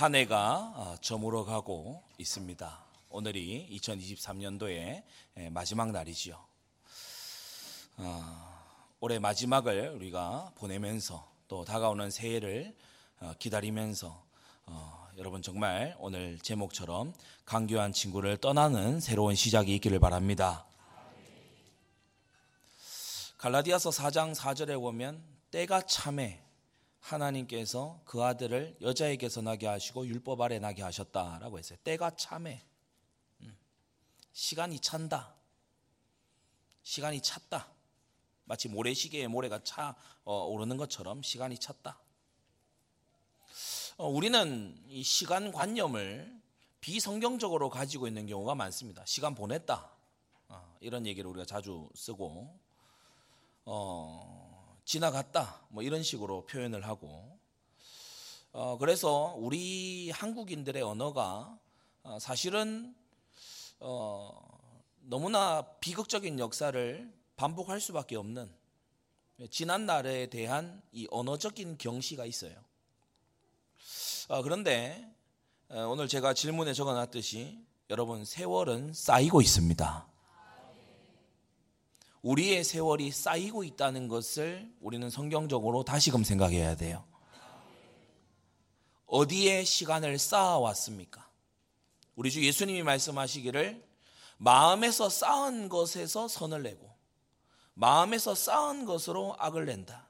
한 해가 어, 저물어 가고 있습니다. 오늘이 2023년도의 마지막 날이지요. 어, 올해 마지막을 우리가 보내면서 또 다가오는 새해를 어, 기다리면서 여러분 정말 오늘 제목처럼 강교한 친구를 떠나는 새로운 시작이 있기를 바랍니다. 갈라디아서 4장 4절에 보면 때가 참에 하나님께서 그 아들을 여자에게서 나게 하시고 율법 아래 나게 하셨다라고 했어요. 때가 참해. 음. 시간이 찬다. 시간이 찼다. 마치 모래시계에 모래가 차 어, 오르는 것처럼 시간이 찼다. 어, 우리는 이 시간 관념을 비성경적으로 가지고 있는 경우가 많습니다. 시간 보냈다. 어, 이런 얘기를 우리가 자주 쓰고, 어, 지나갔다 뭐 이런 식으로 표현을 하고 어, 그래서 우리 한국인들의 언어가 어, 사실은 어, 너무나 비극적인 역사를 반복할 수밖에 없는 지난 날에 대한 이 언어적인 경시가 있어요. 어, 그런데 어, 오늘 제가 질문에 적어놨듯이 여러분 세월은 쌓이고 있습니다. 우리의 세월이 쌓이고 있다는 것을 우리는 성경적으로 다시금 생각해야 돼요. 어디에 시간을 쌓아왔습니까? 우리 주 예수님이 말씀하시기를 마음에서 쌓은 것에서 선을 내고 마음에서 쌓은 것으로 악을 낸다.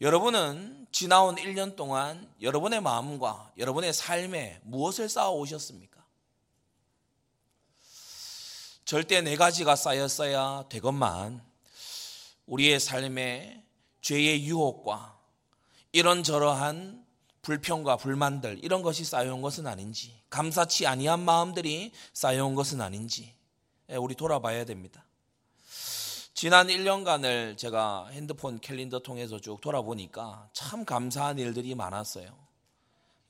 여러분은 지나온 1년 동안 여러분의 마음과 여러분의 삶에 무엇을 쌓아 오셨습니까? 절대 네 가지가 쌓였어야 되건만 우리의 삶에 죄의 유혹과 이런저러한 불평과 불만들 이런 것이 쌓여온 것은 아닌지 감사치 아니한 마음들이 쌓여온 것은 아닌지 예, 우리 돌아봐야 됩니다. 지난 1년간을 제가 핸드폰 캘린더 통해서 쭉 돌아보니까 참 감사한 일들이 많았어요.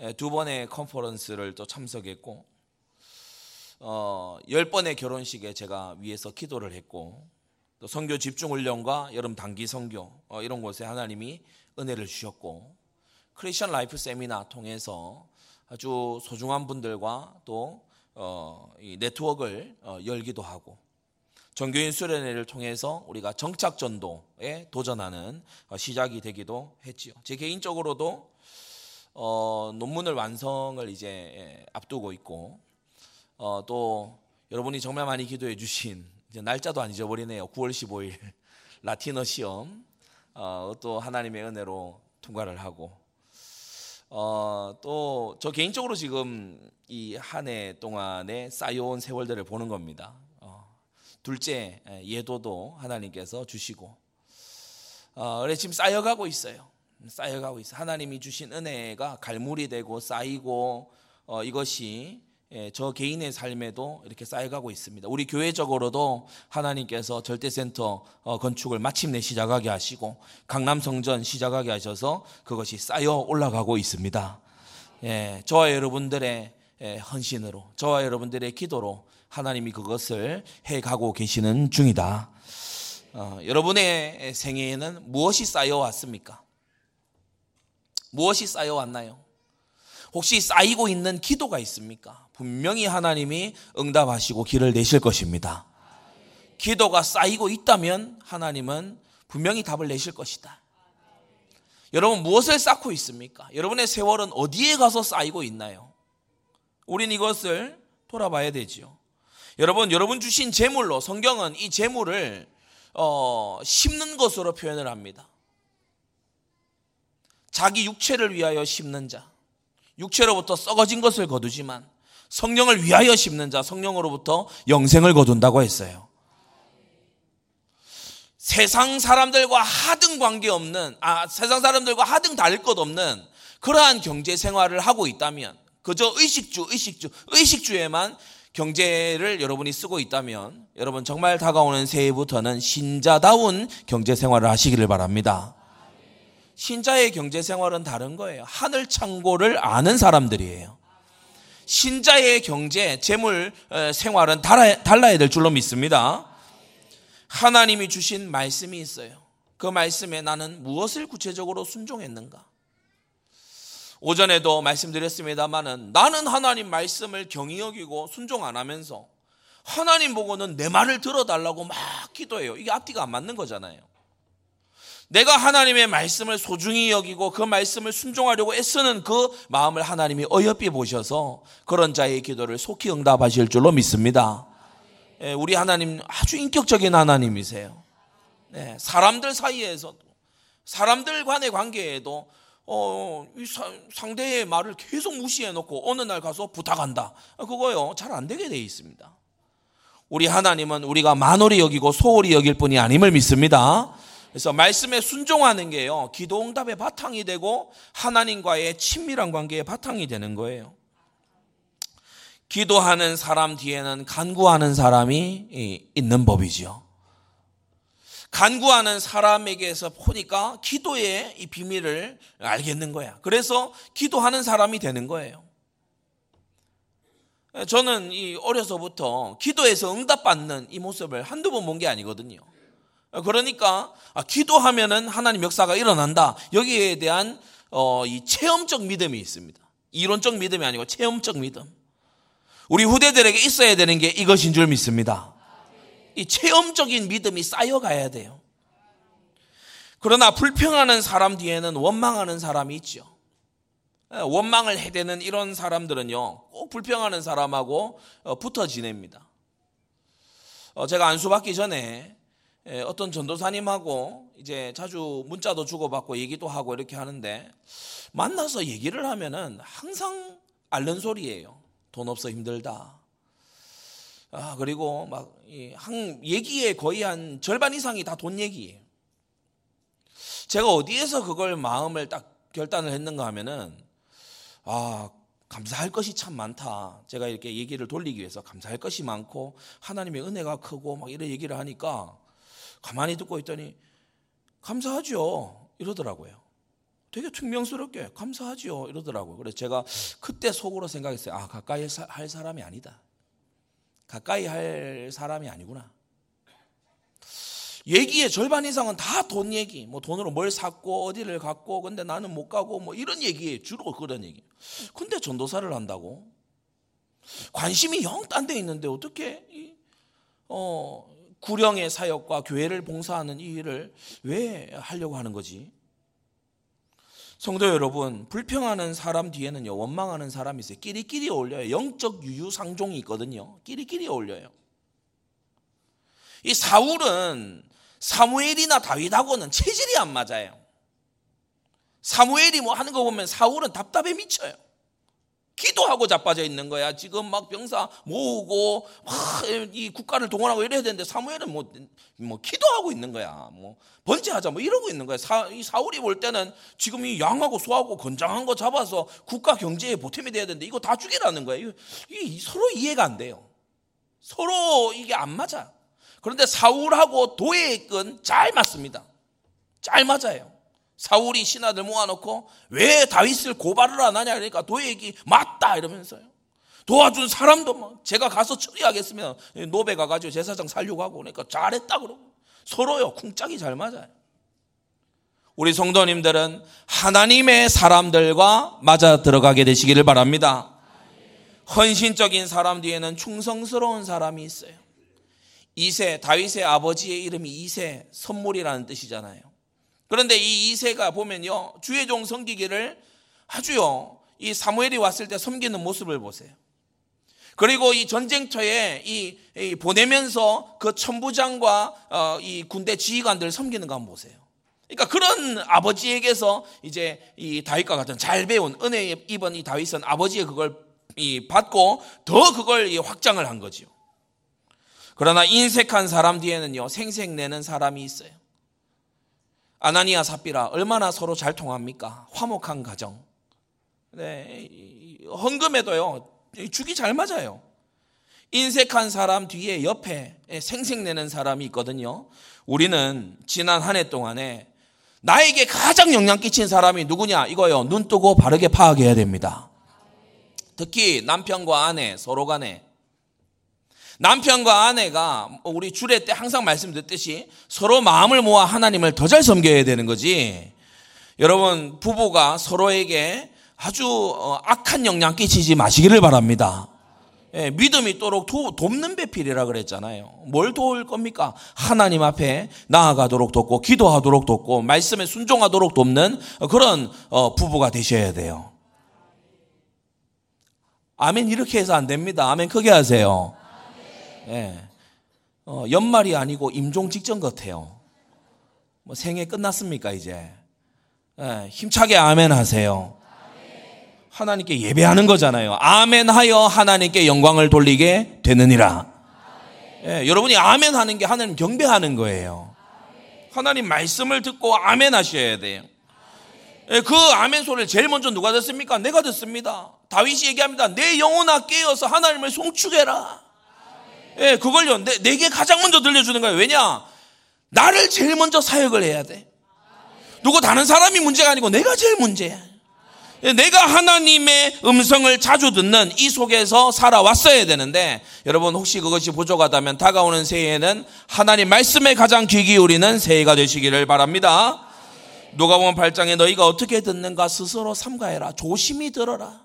예, 두 번의 컨퍼런스를 또 참석했고 어, 10번의 결혼식에 제가 위에서 기도를 했고 또 선교 집중 훈련과 여름 단기 선교 어, 이런 곳에 하나님이 은혜를 주셨고 크리스천 life 세미나 통해서 아주 소중한 분들과 또 어, 이 네트워크를 어, 열기도 하고 전교인 수련회를 통해서 우리가 정착 전도에 도전하는 어, 시작이 되기도 했지요. 제 개인적으로도 어, 논문을 완성을 이제 예, 앞두고 있고 어, 또 여러분이 정말 많이 기도해 주신 날짜도 안 잊어버리네요. 9월 15일 라틴어 시험 어, 또 하나님의 은혜로 통과를 하고 어, 또 저 개인적으로 지금 이 한 해 동안에 쌓여온 세월들을 보는 겁니다. 어, 둘째 예도도 하나님께서 주시고 어, 그래 지금 쌓여가고 있어요. 쌓여가고 있어. 하나님이 주신 은혜가 갈물이 되고 쌓이고 어, 이것이 예, 저 개인의 삶에도 이렇게 쌓여가고 있습니다. 우리 교회적으로도 하나님께서 절대센터 어, 건축을 마침내 시작하게 하시고 강남성전 시작하게 하셔서 그것이 쌓여 올라가고 있습니다. 예, 저와 여러분들의 예, 헌신으로, 저와 여러분들의 기도로 하나님이 그것을 해가고 계시는 중이다. 어, 여러분의 생애에는 무엇이 쌓여왔습니까? 무엇이 쌓여왔나요? 혹시 쌓이고 있는 기도가 있습니까? 분명히 하나님이 응답하시고 길을 내실 것입니다. 기도가 쌓이고 있다면 하나님은 분명히 답을 내실 것이다. 여러분 무엇을 쌓고 있습니까? 여러분의 세월은 어디에 가서 쌓이고 있나요? 우린 이것을 돌아봐야 되지요. 여러분, 여러분 주신 재물로 성경은 이 재물을 어, 심는 것으로 표현을 합니다. 자기 육체를 위하여 심는 자. 육체로부터 썩어진 것을 거두지만 성령을 위하여 심는 자, 성령으로부터 영생을 거둔다고 했어요. 세상 사람들과 하등 관계 없는, 아, 세상 사람들과 하등 다를 것 없는 그러한 경제 생활을 하고 있다면, 그저 의식주, 의식주, 의식주에만 경제를 여러분이 쓰고 있다면, 여러분 정말 다가오는 새해부터는 신자다운 경제 생활을 하시기를 바랍니다. 신자의 경제 생활은 다른 거예요. 하늘 창고를 아는 사람들이에요. 신자의 경제, 재물 생활은 달라야 될 줄로 믿습니다. 하나님이 주신 말씀이 있어요. 그 말씀에 나는 무엇을 구체적으로 순종했는가? 오전에도 말씀드렸습니다만은 나는 하나님 말씀을 경히 여기고 순종 안 하면서 하나님 보고는 내 말을 들어달라고 막 기도해요. 이게 앞뒤가 안 맞는 거잖아요. 내가 하나님의 말씀을 소중히 여기고 그 말씀을 순종하려고 애쓰는 그 마음을 하나님이 어여삐 보셔서 그런 자의 기도를 속히 응답하실 줄로 믿습니다. 예, 우리 하나님 아주 인격적인 하나님이세요. 네, 사람들 사이에서도 사람들 간의 관계에도 어, 상대의 말을 계속 무시해 놓고 어느 날 가서 부탁한다. 그거요 잘 안 되게 돼 있습니다. 우리 하나님은 우리가 만홀히 여기고 소홀히 여길 뿐이 아님을 믿습니다. 그래서 말씀에 순종하는 게요, 기도 응답의 바탕이 되고 하나님과의 친밀한 관계의 바탕이 되는 거예요. 기도하는 사람 뒤에는 간구하는 사람이 있는 법이지요. 간구하는 사람에게서 보니까 기도의 이 비밀을 알겠는 거야. 그래서 기도하는 사람이 되는 거예요. 저는 이 어려서부터 기도에서 응답받는 이 모습을 한두 번 본 게 아니거든요. 그러니까 아, 기도하면은 하나님 역사가 일어난다. 여기에 대한 어, 이 체험적 믿음이 있습니다. 이론적 믿음이 아니고 체험적 믿음. 우리 후대들에게 있어야 되는 게 이것인 줄 믿습니다. 이 체험적인 믿음이 쌓여가야 돼요. 그러나 불평하는 사람 뒤에는 원망하는 사람이 있죠. 원망을 해대는 이런 사람들은요, 꼭 불평하는 사람하고 어, 붙어 지냅니다. 어, 제가 안수 받기 전에 예, 어떤 전도사님하고 이제 자주 문자도 주고받고 얘기도 하고 이렇게 하는데 만나서 얘기를 하면은 항상 앓는 소리예요. 돈 없어 힘들다. 아, 그리고 막, 한, 얘기의 거의 한 절반 이상이 다 돈 얘기예요. 제가 어디에서 그걸 마음을 딱 결단을 했는가 하면은, 아, 감사할 것이 참 많다. 제가 이렇게 얘기를 돌리기 위해서 감사할 것이 많고, 하나님의 은혜가 크고, 막 이런 얘기를 하니까, 가만히 듣고 있더니 감사하죠. 이러더라고요. 되게 퉁명스럽게 감사하죠. 이러더라고요. 그래서 제가 그때 속으로 생각했어요. 아, 가까이 할 사람이 아니다. 가까이 할 사람이 아니구나. 얘기의 절반 이상은 다 돈 얘기. 뭐 돈으로 뭘 샀고 어디를 갔고 근데 나는 못 가고 뭐 이런 얘기에 주로 그런 얘기. 근데 전도사를 한다고? 관심이 영 딴 데 있는데 어떻게 어 구령의 사역과 교회를 봉사하는 이 일을 왜 하려고 하는 거지? 성도 여러분, 불평하는 사람 뒤에는요, 원망하는 사람이 있어요. 끼리끼리 어울려요. 영적 유유상종이 있거든요. 끼리끼리 어울려요. 이 사울은 사무엘이나 다윗하고는 체질이 안 맞아요. 사무엘이 뭐 하는 거 보면 사울은 답답해 미쳐요. 기도하고 자빠져 있는 거야. 지금 막 병사 모으고 막이 국가를 동원하고 이래야 되는데 사무엘은 뭐, 뭐 기도하고 있는 거야. 뭐 번제하자 뭐 이러고 있는 거야. 사, 이 사울이 볼 때는 지금 이 양하고 소하고 건장한 거 잡아서 국가 경제에 보탬이 돼야 되는데 이거 다 죽이라는 거야. 이 서로 이해가 안 돼요. 서로 이게 안 맞아. 그런데 사울하고 도액은 잘 맞습니다. 잘 맞아요. 사울이 신하들 모아놓고 왜 다윗을 고발을 안 하냐 그러니까 도액이 맞다 이러면서요. 도와준 사람도 뭐 제가 가서 처리하겠으면 노베 가가지고 제사장 살려고 하고 그러니까 잘했다 그러고 서로요 쿵짝이 잘 맞아요. 우리 성도님들은 하나님의 사람들과 맞아 들어가게 되시기를 바랍니다. 헌신적인 사람 뒤에는 충성스러운 사람이 있어요. 이세 다윗의 아버지의 이름이 이세 선물이라는 뜻이잖아요. 그런데 이 이세가 보면요. 주의 종 섬기기를 아주요. 이 사무엘이 왔을 때 섬기는 모습을 보세요. 그리고 이 전쟁터에 이, 이 보내면서 그 천부장과 어, 이 군대 지휘관들 섬기는 거 한번 보세요. 그러니까 그런 아버지에게서 이제 이 다윗과 같은 잘 배운 은혜 입은 이 다윗은 아버지의 그걸 이 받고 더 그걸 이 확장을 한 거지요. 그러나 인색한 사람 뒤에는요 생색내는 사람이 있어요. 아나니아 삽비라 얼마나 서로 잘 통합니까? 화목한 가정. 네, 헌금에도요 죽이 잘 맞아요. 인색한 사람 뒤에 옆에 생색내는 사람이 있거든요. 우리는 지난 한 해 동안에 나에게 가장 영향 끼친 사람이 누구냐? 이거요. 눈 뜨고 바르게 파악해야 됩니다. 특히 남편과 아내 서로 간에 남편과 아내가 우리 주례 때 항상 말씀드렸듯이 서로 마음을 모아 하나님을 더 잘 섬겨야 되는 거지. 여러분 부부가 서로에게 아주 어, 악한 영향 끼치지 마시기를 바랍니다. 예, 믿음이 또록 도, 돕는 배필이라 그랬잖아요. 뭘 도울 겁니까? 하나님 앞에 나아가도록 돕고 기도하도록 돕고 말씀에 순종하도록 돕는 그런 어, 부부가 되셔야 돼요. 아멘 이렇게 해서 안 됩니다. 아멘 크게 하세요. 예. 어, 연말이 아니고 임종 직전 같아요. 뭐 생애 끝났습니까 이제? 예, 힘차게 아멘 하세요. 하나님께 예배하는 거잖아요. 아멘 하여 하나님께 영광을 돌리게 되느니라. 예, 여러분이 아멘 하는 게 하나님 경배하는 거예요. 하나님 말씀을 듣고 아멘 하셔야 돼요. 예, 그 아멘 소리를 제일 먼저 누가 듣습니까? 내가 듣습니다. 다윗이 얘기합니다. 내 영혼아 깨어서 하나님을 송축해라. 예, 그걸요. 내, 내게 가장 먼저 들려주는 거예요. 왜냐? 나를 제일 먼저 사역을 해야 돼. 누구 다른 사람이 문제가 아니고 내가 제일 문제야. 내가 하나님의 음성을 자주 듣는 이 속에서 살아왔어야 되는데 여러분 혹시 그것이 부족하다면 다가오는 새해에는 하나님 말씀에 가장 귀 기울이는 새해가 되시기를 바랍니다. 누가 보면 발장에 너희가 어떻게 듣는가 스스로 삼가해라. 조심히 들어라.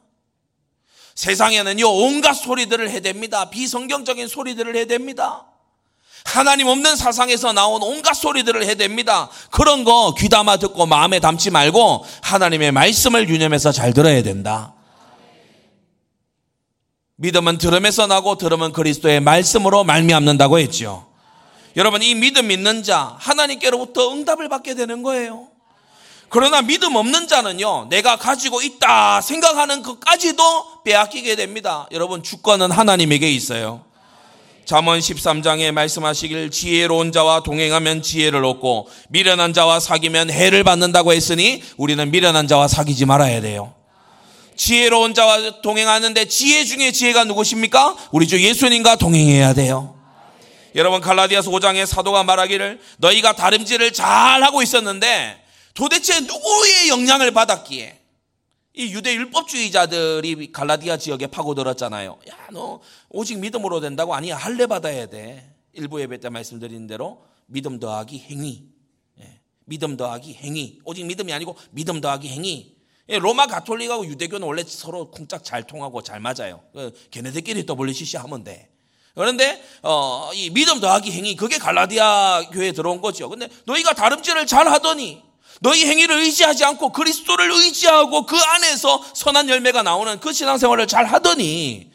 세상에는요 온갖 소리들을 해댑니다. 비성경적인 소리들을 해댑니다. 하나님 없는 사상에서 나온 온갖 소리들을 해댑니다. 그런 거 귀담아 듣고 마음에 담지 말고 하나님의 말씀을 유념해서 잘 들어야 된다. 믿음은 들음에서 나고 들음은 그리스도의 말씀으로 말미암는다고 했죠. 여러분 이 믿음 있는 자 하나님께로부터 응답을 받게 되는 거예요. 그러나 믿음 없는 자는요, 내가 가지고 있다 생각하는 것까지도 빼앗기게 됩니다. 여러분, 주권은 하나님에게 있어요. 잠언 13장에 말씀하시길 지혜로운 자와 동행하면 지혜를 얻고 미련한 자와 사귀면 해를 받는다고 했으니 우리는 미련한 자와 사귀지 말아야 돼요. 지혜로운 자와 동행하는데 지혜 중에 지혜가 누구십니까? 우리 주 예수님과 동행해야 돼요. 여러분 갈라디아서 5장의 사도가 말하기를 너희가 다름질을 잘 하고 있었는데 도대체 누구의 영향을 받았기에 이 유대 율법주의자들이 갈라디아 지역에 파고들었잖아요. 야, 너 오직 믿음으로 된다고 아니야. 할례 받아야 돼. 일부 예배 때 말씀드린 대로 믿음 더하기 행위. 예, 믿음 더하기 행위. 오직 믿음이 아니고 믿음 더하기 행위. 예, 로마 가톨릭하고 유대교는 원래 서로 쿵짝 잘 통하고 잘 맞아요. 그, 걔네들끼리 WCC 하면 돼. 그런데 어, 이 믿음 더하기 행위 그게 갈라디아 교회에 들어온 거죠. 근데 너희가 다름질을 잘 하더니 너희 행위를 의지하지 않고 그리스도를 의지하고 그 안에서 선한 열매가 나오는 그 신앙생활을 잘 하더니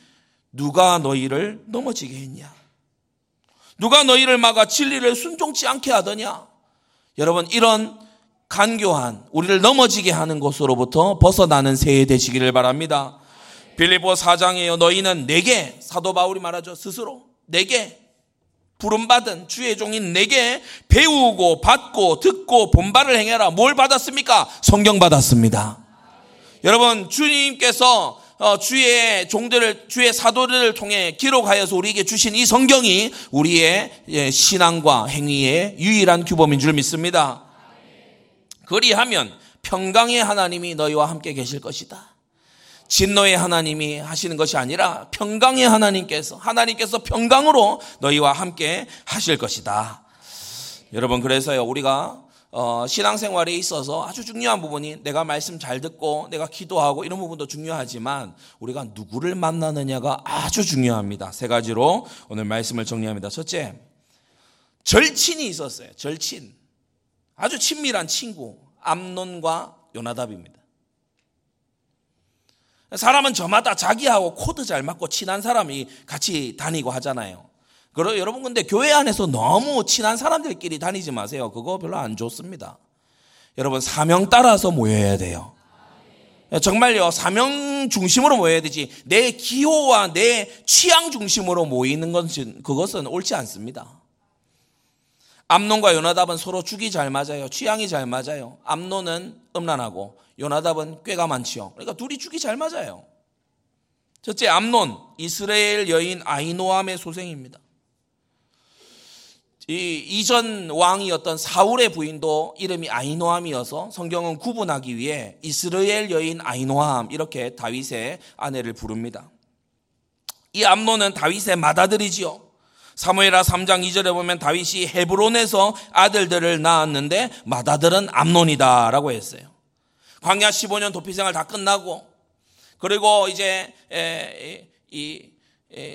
누가 너희를 넘어지게 했냐? 누가 너희를 막아 진리를 순종치 않게 하더냐? 여러분 이런 간교한 우리를 넘어지게 하는 것으로부터 벗어나는 새해 되시기를 바랍니다. 빌리보 4장에요. 너희는 내게 사도 바울이 말하죠. 스스로 내게 부름받은 주의 종인 내게 배우고 받고 듣고 본바를 행해라. 뭘 받았습니까? 성경 받았습니다. 여러분 주님께서 어, 주의 종들을 주의 사도들을 통해 기록하여서 우리에게 주신 이 성경이 우리의 예, 신앙과 행위의 유일한 규범인 줄 믿습니다. 그리하면 평강의 하나님이 너희와 함께 계실 것이다. 진노의 하나님이 하시는 것이 아니라 평강의 하나님께서 하나님께서 평강으로 너희와 함께 하실 것이다. 여러분 그래서요 우리가 어, 신앙생활에 있어서 아주 중요한 부분이 내가 말씀 잘 듣고 내가 기도하고 이런 부분도 중요하지만 우리가 누구를 만나느냐가 아주 중요합니다. 세 가지로 오늘 말씀을 정리합니다. 첫째, 절친이 있었어요. 절친. 아주 친밀한 친구. 암논과 요나답입니다. 사람은 저마다 자기하고 코드 잘 맞고 친한 사람이 같이 다니고 하잖아요. 그리고 여러분 근데 교회 안에서 너무 친한 사람들끼리 다니지 마세요. 그거 별로 안 좋습니다. 여러분 사명 따라서 모여야 돼요. 정말요 사명 중심으로 모여야 되지 내 기호와 내 취향 중심으로 모이는 것은 그것은 옳지 않습니다. 암론과 요나답은 서로 죽이 잘 맞아요. 취향이 잘 맞아요. 암론은 음란하고 요나답은 꽤가 많지요. 그러니까 둘이 죽이 잘 맞아요. 첫째 암론 이스라엘 여인 아이노암의 소생입니다. 이 이전 왕이었던 사울의 부인도 이름이 아이노암이어서 성경은 구분하기 위해 이스라엘 여인 아이노암 이렇게 다윗의 아내를 부릅니다. 이 암론은 다윗의 맏아들이지요. 사무엘하 3장 2절에 보면 다윗이 헤브론에서 아들들을 낳았는데 맏아들은 암론이다라고 했어요. 광야 15년 도피 생활 다 끝나고 그리고 이제 이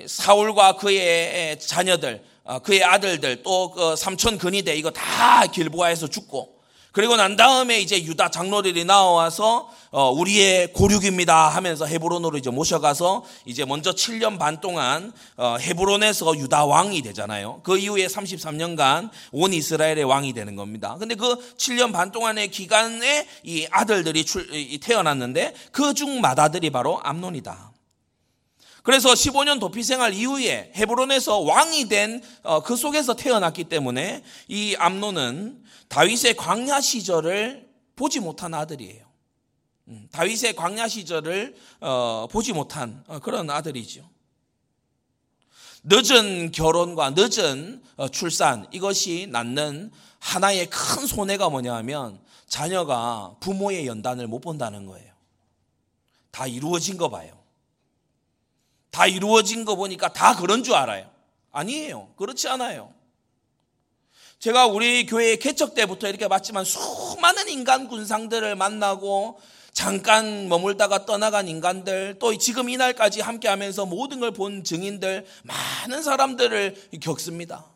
사울과 그의 자녀들, 어, 그의 아들들 또 그 삼촌 근위대 이거 다 길보아에서 죽고 그리고 난 다음에 이제 유다 장로들이 나와서 어, 우리의 고륙입니다 하면서 헤브론으로 이제 모셔가서 이제 먼저 7년 반 동안 어, 헤브론에서 유다 왕이 되잖아요. 그 이후에 33년간 온 이스라엘의 왕이 되는 겁니다. 근데 그 7년 반 동안의 기간에 이 아들들이 출, 태어났는데 그중 맏아들이 바로 암논이다. 그래서 15년 도피 생활 이후에 헤브론에서 왕이 된그 어, 속에서 태어났기 때문에 이 암논은 다윗의 광야 시절을 보지 못한 아들이에요. 음, 다윗의 광야 시절을 어, 보지 못한 어, 그런 아들이죠. 늦은 결혼과 늦은 출산 이것이 낳는 하나의 큰 손해가 뭐냐면 자녀가 부모의 연단을 못 본다는 거예요. 다 이루어진 거 봐요. 다 이루어진 거 보니까 다 그런 줄 알아요. 아니에요. 그렇지 않아요. 제가 우리 교회 개척 때부터 이렇게 봤지만 수많은 인간 군상들을 만나고 잠깐 머물다가 떠나간 인간들 또 지금 이날까지 함께 하면서 모든 걸 본 증인들 많은 사람들을 겪습니다.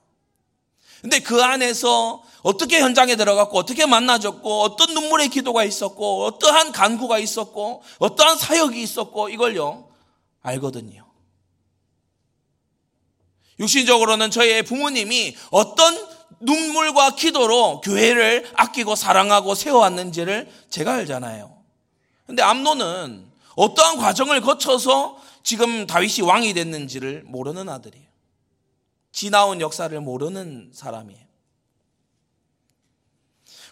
근데 그 안에서 어떻게 현장에 들어갔고 어떻게 만나졌고 어떤 눈물의 기도가 있었고 어떠한 간구가 있었고 어떠한 사역이 있었고 이걸요 알거든요. 육신적으로는 저희 부모님이 어떤 눈물과 기도로 교회를 아끼고 사랑하고 세워왔는지를 제가 알잖아요. 근데 암노는 어떠한 과정을 거쳐서 지금 다윗이 왕이 됐는지를 모르는 아들이에요. 지나온 역사를 모르는 사람이에요.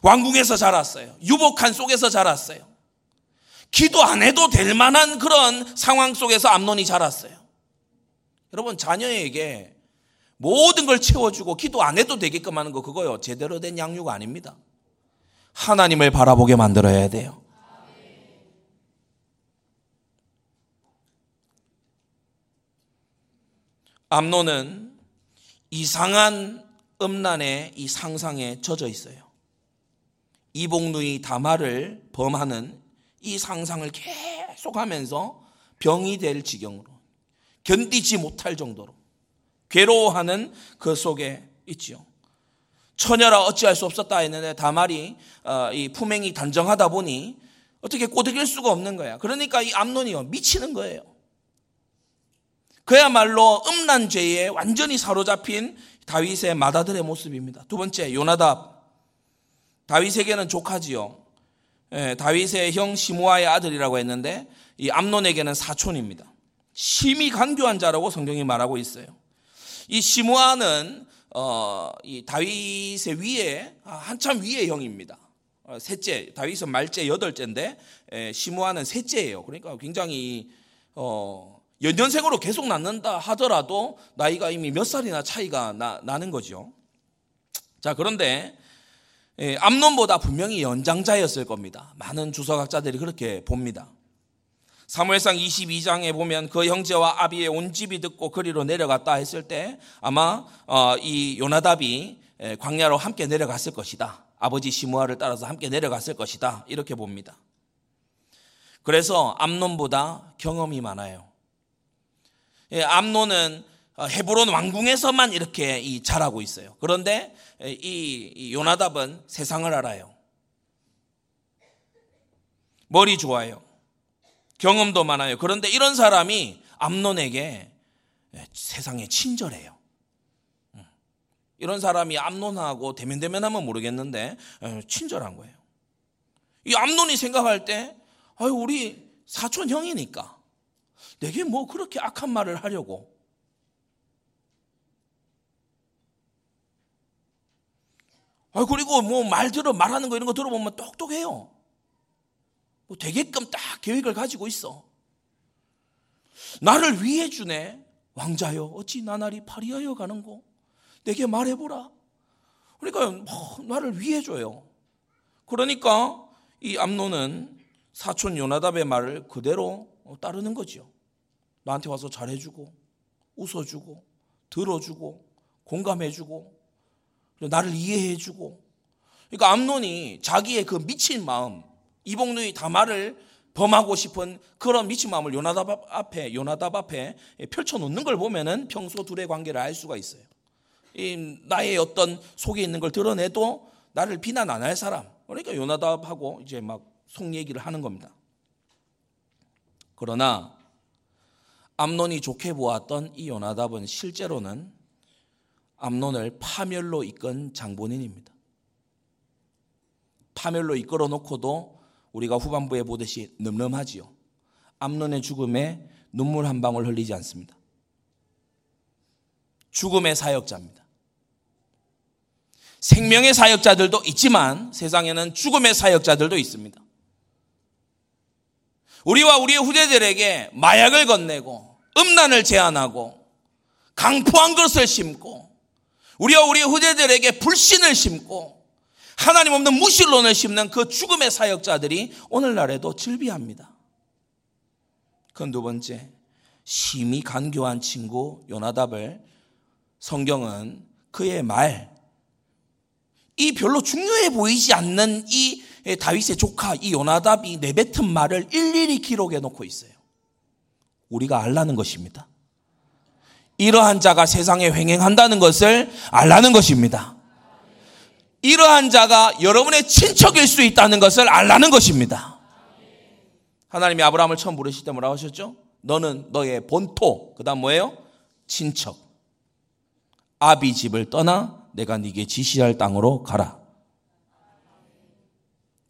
왕궁에서 자랐어요. 유복한 속에서 자랐어요. 기도 안 해도 될 만한 그런 상황 속에서 암론이 자랐어요. 여러분 자녀에게 모든 걸 채워주고 기도 안 해도 되게끔 하는 거 그거요. 제대로 된 양육가 아닙니다. 하나님을 바라보게 만들어야 돼요. 암노는 이상한 음란의 이 상상에 젖어 있어요. 이복누이 다마를 범하는 이 상상을 계속 하면서 병이 될 지경으로 견디지 못할 정도로 괴로워하는 그 속에 있지요. 처녀라 어찌할 수 없었다 했는데 다말이 어, 이 품행이 단정하다 보니 어떻게 꼬드길 수가 없는 거야. 그러니까 이 암론이요 미치는 거예요. 그야말로 음란 죄에 완전히 사로잡힌 다윗의 맏아들의 모습입니다. 두 번째 요나답 다윗에게는 조카지요. 예, 다윗의 형 시므아의 아들이라고 했는데 이 암론에게는 사촌입니다. 심히 간교한 자라고 성경이 말하고 있어요. 이 시므아는 어, 이 다윗의 위에 아, 한참 위의 형입니다. 어, 셋째, 다윗은 말째 여덟째인데 시므아는 셋째예요. 그러니까 굉장히 어, 연년생으로 계속 낳는다 하더라도 나이가 이미 몇 살이나 차이가 나, 나는 거죠. 자, 그런데 암론보다 분명히 연장자였을 겁니다. 많은 주석학자들이 그렇게 봅니다. 사무엘상 22장에 보면 그 형제와 아비의 온 집이 듣고 그리로 내려갔다 했을 때 아마 어, 이 요나답이 광야로 함께 내려갔을 것이다. 아버지 시므아를 따라서 함께 내려갔을 것이다. 이렇게 봅니다. 그래서 암론보다 경험이 많아요. 예, 암론은 어, 헤브론 왕궁에서만 이렇게 자라고 있어요. 그런데 이 요나답은 세상을 알아요. 머리 좋아요. 경험도 많아요. 그런데 이런 사람이 암론에게 세상에 친절해요. 음. 이런 사람이 암론하고 대면대면하면 모르겠는데 친절한 거예요. 이 암론이 생각할 때 아유 우리 사촌 형이니까 내게 뭐 그렇게 악한 말을 하려고 아 그리고 뭐 말 들어 말하는 거 이런 거 들어보면 똑똑해요. 뭐 되게끔 딱 계획을 가지고 있어. 나를 위해 주네. 왕자여, 어찌 나날이 파리하여 가는고? 내게 말해보라. 그러니까 뭐 나를 위해 줘요. 그러니까 이 암노는 사촌 요나답의 말을 그대로 따르는 거죠. 나한테 와서 잘해주고, 웃어주고, 들어주고, 공감해주고, 나를 이해해주고. 그러니까 암론이 자기의 그 미친 마음, 이복누이 다말을 범하고 싶은 그런 미친 마음을 요나답 앞에 요나답 앞에 펼쳐 놓는 걸 보면은 평소 둘의 관계를 알 수가 있어요. 이 나의 어떤 속에 있는 걸 드러내도 나를 비난 안 할 사람. 그러니까 요나답하고 이제 막 속 얘기를 하는 겁니다. 그러나 암논이 좋게 보았던 이 요나답은 실제로는 암논을 파멸로 이끈 장본인입니다. 파멸로 이끌어 놓고도 우리가 후반부에 보듯이 늠름하지요. 암론의 죽음에 눈물 한 방울 흘리지 않습니다. 죽음의 사역자입니다. 생명의 사역자들도 있지만 세상에는 죽음의 사역자들도 있습니다. 우리와 우리의 후대들에게 마약을 건네고 음란을 제한하고 강포한 것을 심고 우리와 우리의 후대들에게 불신을 심고 하나님 없는 무신론을 심는 그 죽음의 사역자들이 오늘날에도 즐비합니다. 그건 두 번째, 심히 간교한 친구 요나답을 성경은 그의 말, 이 별로 중요해 보이지 않는 이 다윗의 조카 이 요나답이 내뱉은 말을 일일이 기록해 놓고 있어요. 우리가 알라는 것입니다. 이러한 자가 세상에 횡행한다는 것을 알라는 것입니다. 이러한 자가 여러분의 친척일 수 있다는 것을 알라는 것입니다. 하나님이 아브라함을 처음 부르실 때 뭐라고 하셨죠? 너는 너의 본토, 그 다음 뭐예요? 친척. 아비 집을 떠나 내가 네게 지시할 땅으로 가라.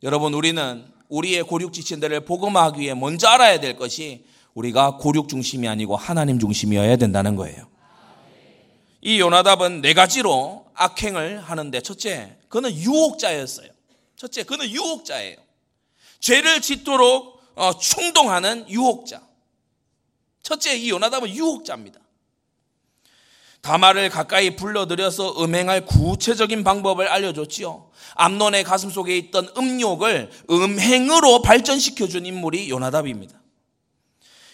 여러분, 우리는 우리의 고륙 지친들을 복음하기 위해 먼저 알아야 될 것이 우리가 고륙 중심이 아니고 하나님 중심이어야 된다는 거예요. 이 요나답은 네 가지로 악행을 하는데 첫째, 그는 유혹자였어요. 첫째, 그는 유혹자예요. 죄를 짓도록 어, 충동하는 유혹자. 첫째, 이 요나답은 유혹자입니다. 다말을 가까이 불러들여서 음행할 구체적인 방법을 알려줬지요. 암론의 가슴 속에 있던 음욕을 음행으로 발전시켜준 인물이 요나답입니다.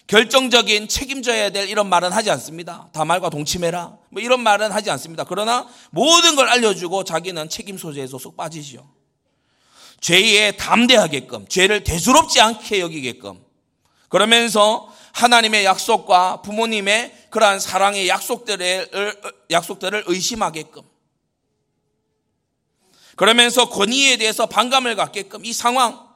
결정적인 책임져야 될 이런 말은 하지 않습니다. 다 말과 동침해라. 뭐 이런 말은 하지 않습니다. 그러나 모든 걸 알려주고 자기는 책임 소재에서 쏙 빠지시오. 죄에 담대하게끔, 죄를 대수롭지 않게 여기게끔. 그러면서 하나님의 약속과 부모님의 그러한 사랑의 약속들을, 약속들을 의심하게끔. 그러면서 권위에 대해서 반감을 갖게끔 이 상황,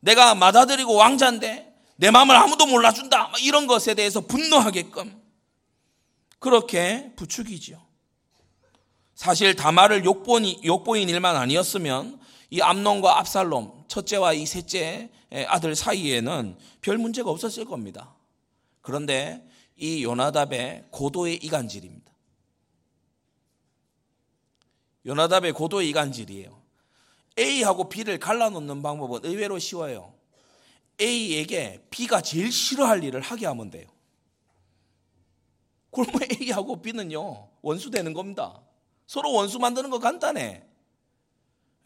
내가 맏아들이고 왕자인데 내 마음을 아무도 몰라준다. 이런 것에 대해서 분노하게끔. 그렇게 부추기지요. 사실 다말을 욕보인, 욕보인 일만 아니었으면 이 암론과 압살롬, 첫째와 이 셋째 아들 사이에는 별 문제가 없었을 겁니다. 그런데 이 요나답의 고도의 이간질입니다. 요나답의 고도의 이간질이에요. A하고 B를 갈라놓는 방법은 의외로 쉬워요. A에게 B가 제일 싫어할 일을 하게 하면 돼요. 그러면 A하고 B는요, 원수 되는 겁니다. 서로 원수 만드는 거 간단해.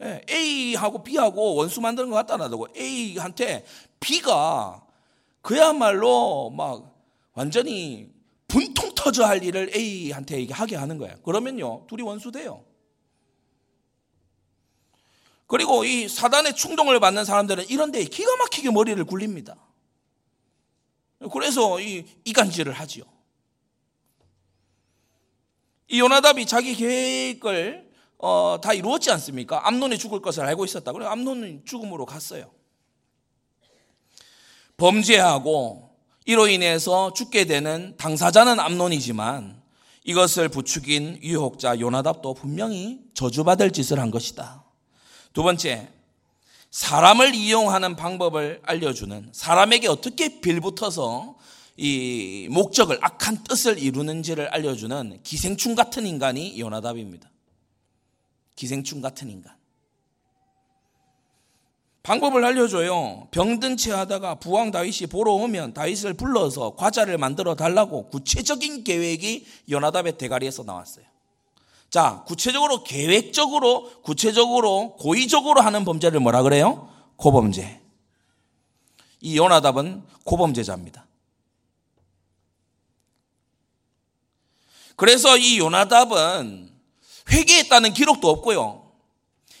예, A하고 B하고 원수 만드는 거 간단하다고. A한테 B가 그야말로 막 완전히 분통 터져 할 일을 A한테 하게 하는 거예요. 그러면요, 둘이 원수 돼요. 그리고 이 사단의 충동을 받는 사람들은 이런 데 기가 막히게 머리를 굴립니다. 그래서 이 이간질을 하지요. 이 요나답이 자기 계획을 어, 다 이루었지 않습니까? 암론이 죽을 것을 알고 있었다. 그래 암론은 죽음으로 갔어요. 범죄하고 이로 인해서 죽게 되는 당사자는 암론이지만 이것을 부추긴 유혹자 요나답도 분명히 저주받을 짓을 한 것이다. 두 번째, 사람을 이용하는 방법을 알려주는 사람에게 어떻게 빌붙어서 이 목적을 악한 뜻을 이루는지를 알려주는 기생충 같은 인간이 요나답입니다. 기생충 같은 인간. 방법을 알려줘요. 병든 채 하다가 부왕 다윗이 보러 오면 다윗을 불러서 과자를 만들어 달라고 구체적인 계획이 요나답의 대가리에서 나왔어요. 자, 구체적으로 계획적으로 구체적으로 고의적으로 하는 범죄를 뭐라 그래요? 고범죄. 이 요나답은 고범죄자입니다. 그래서 이 요나답은 회개했다는 기록도 없고요.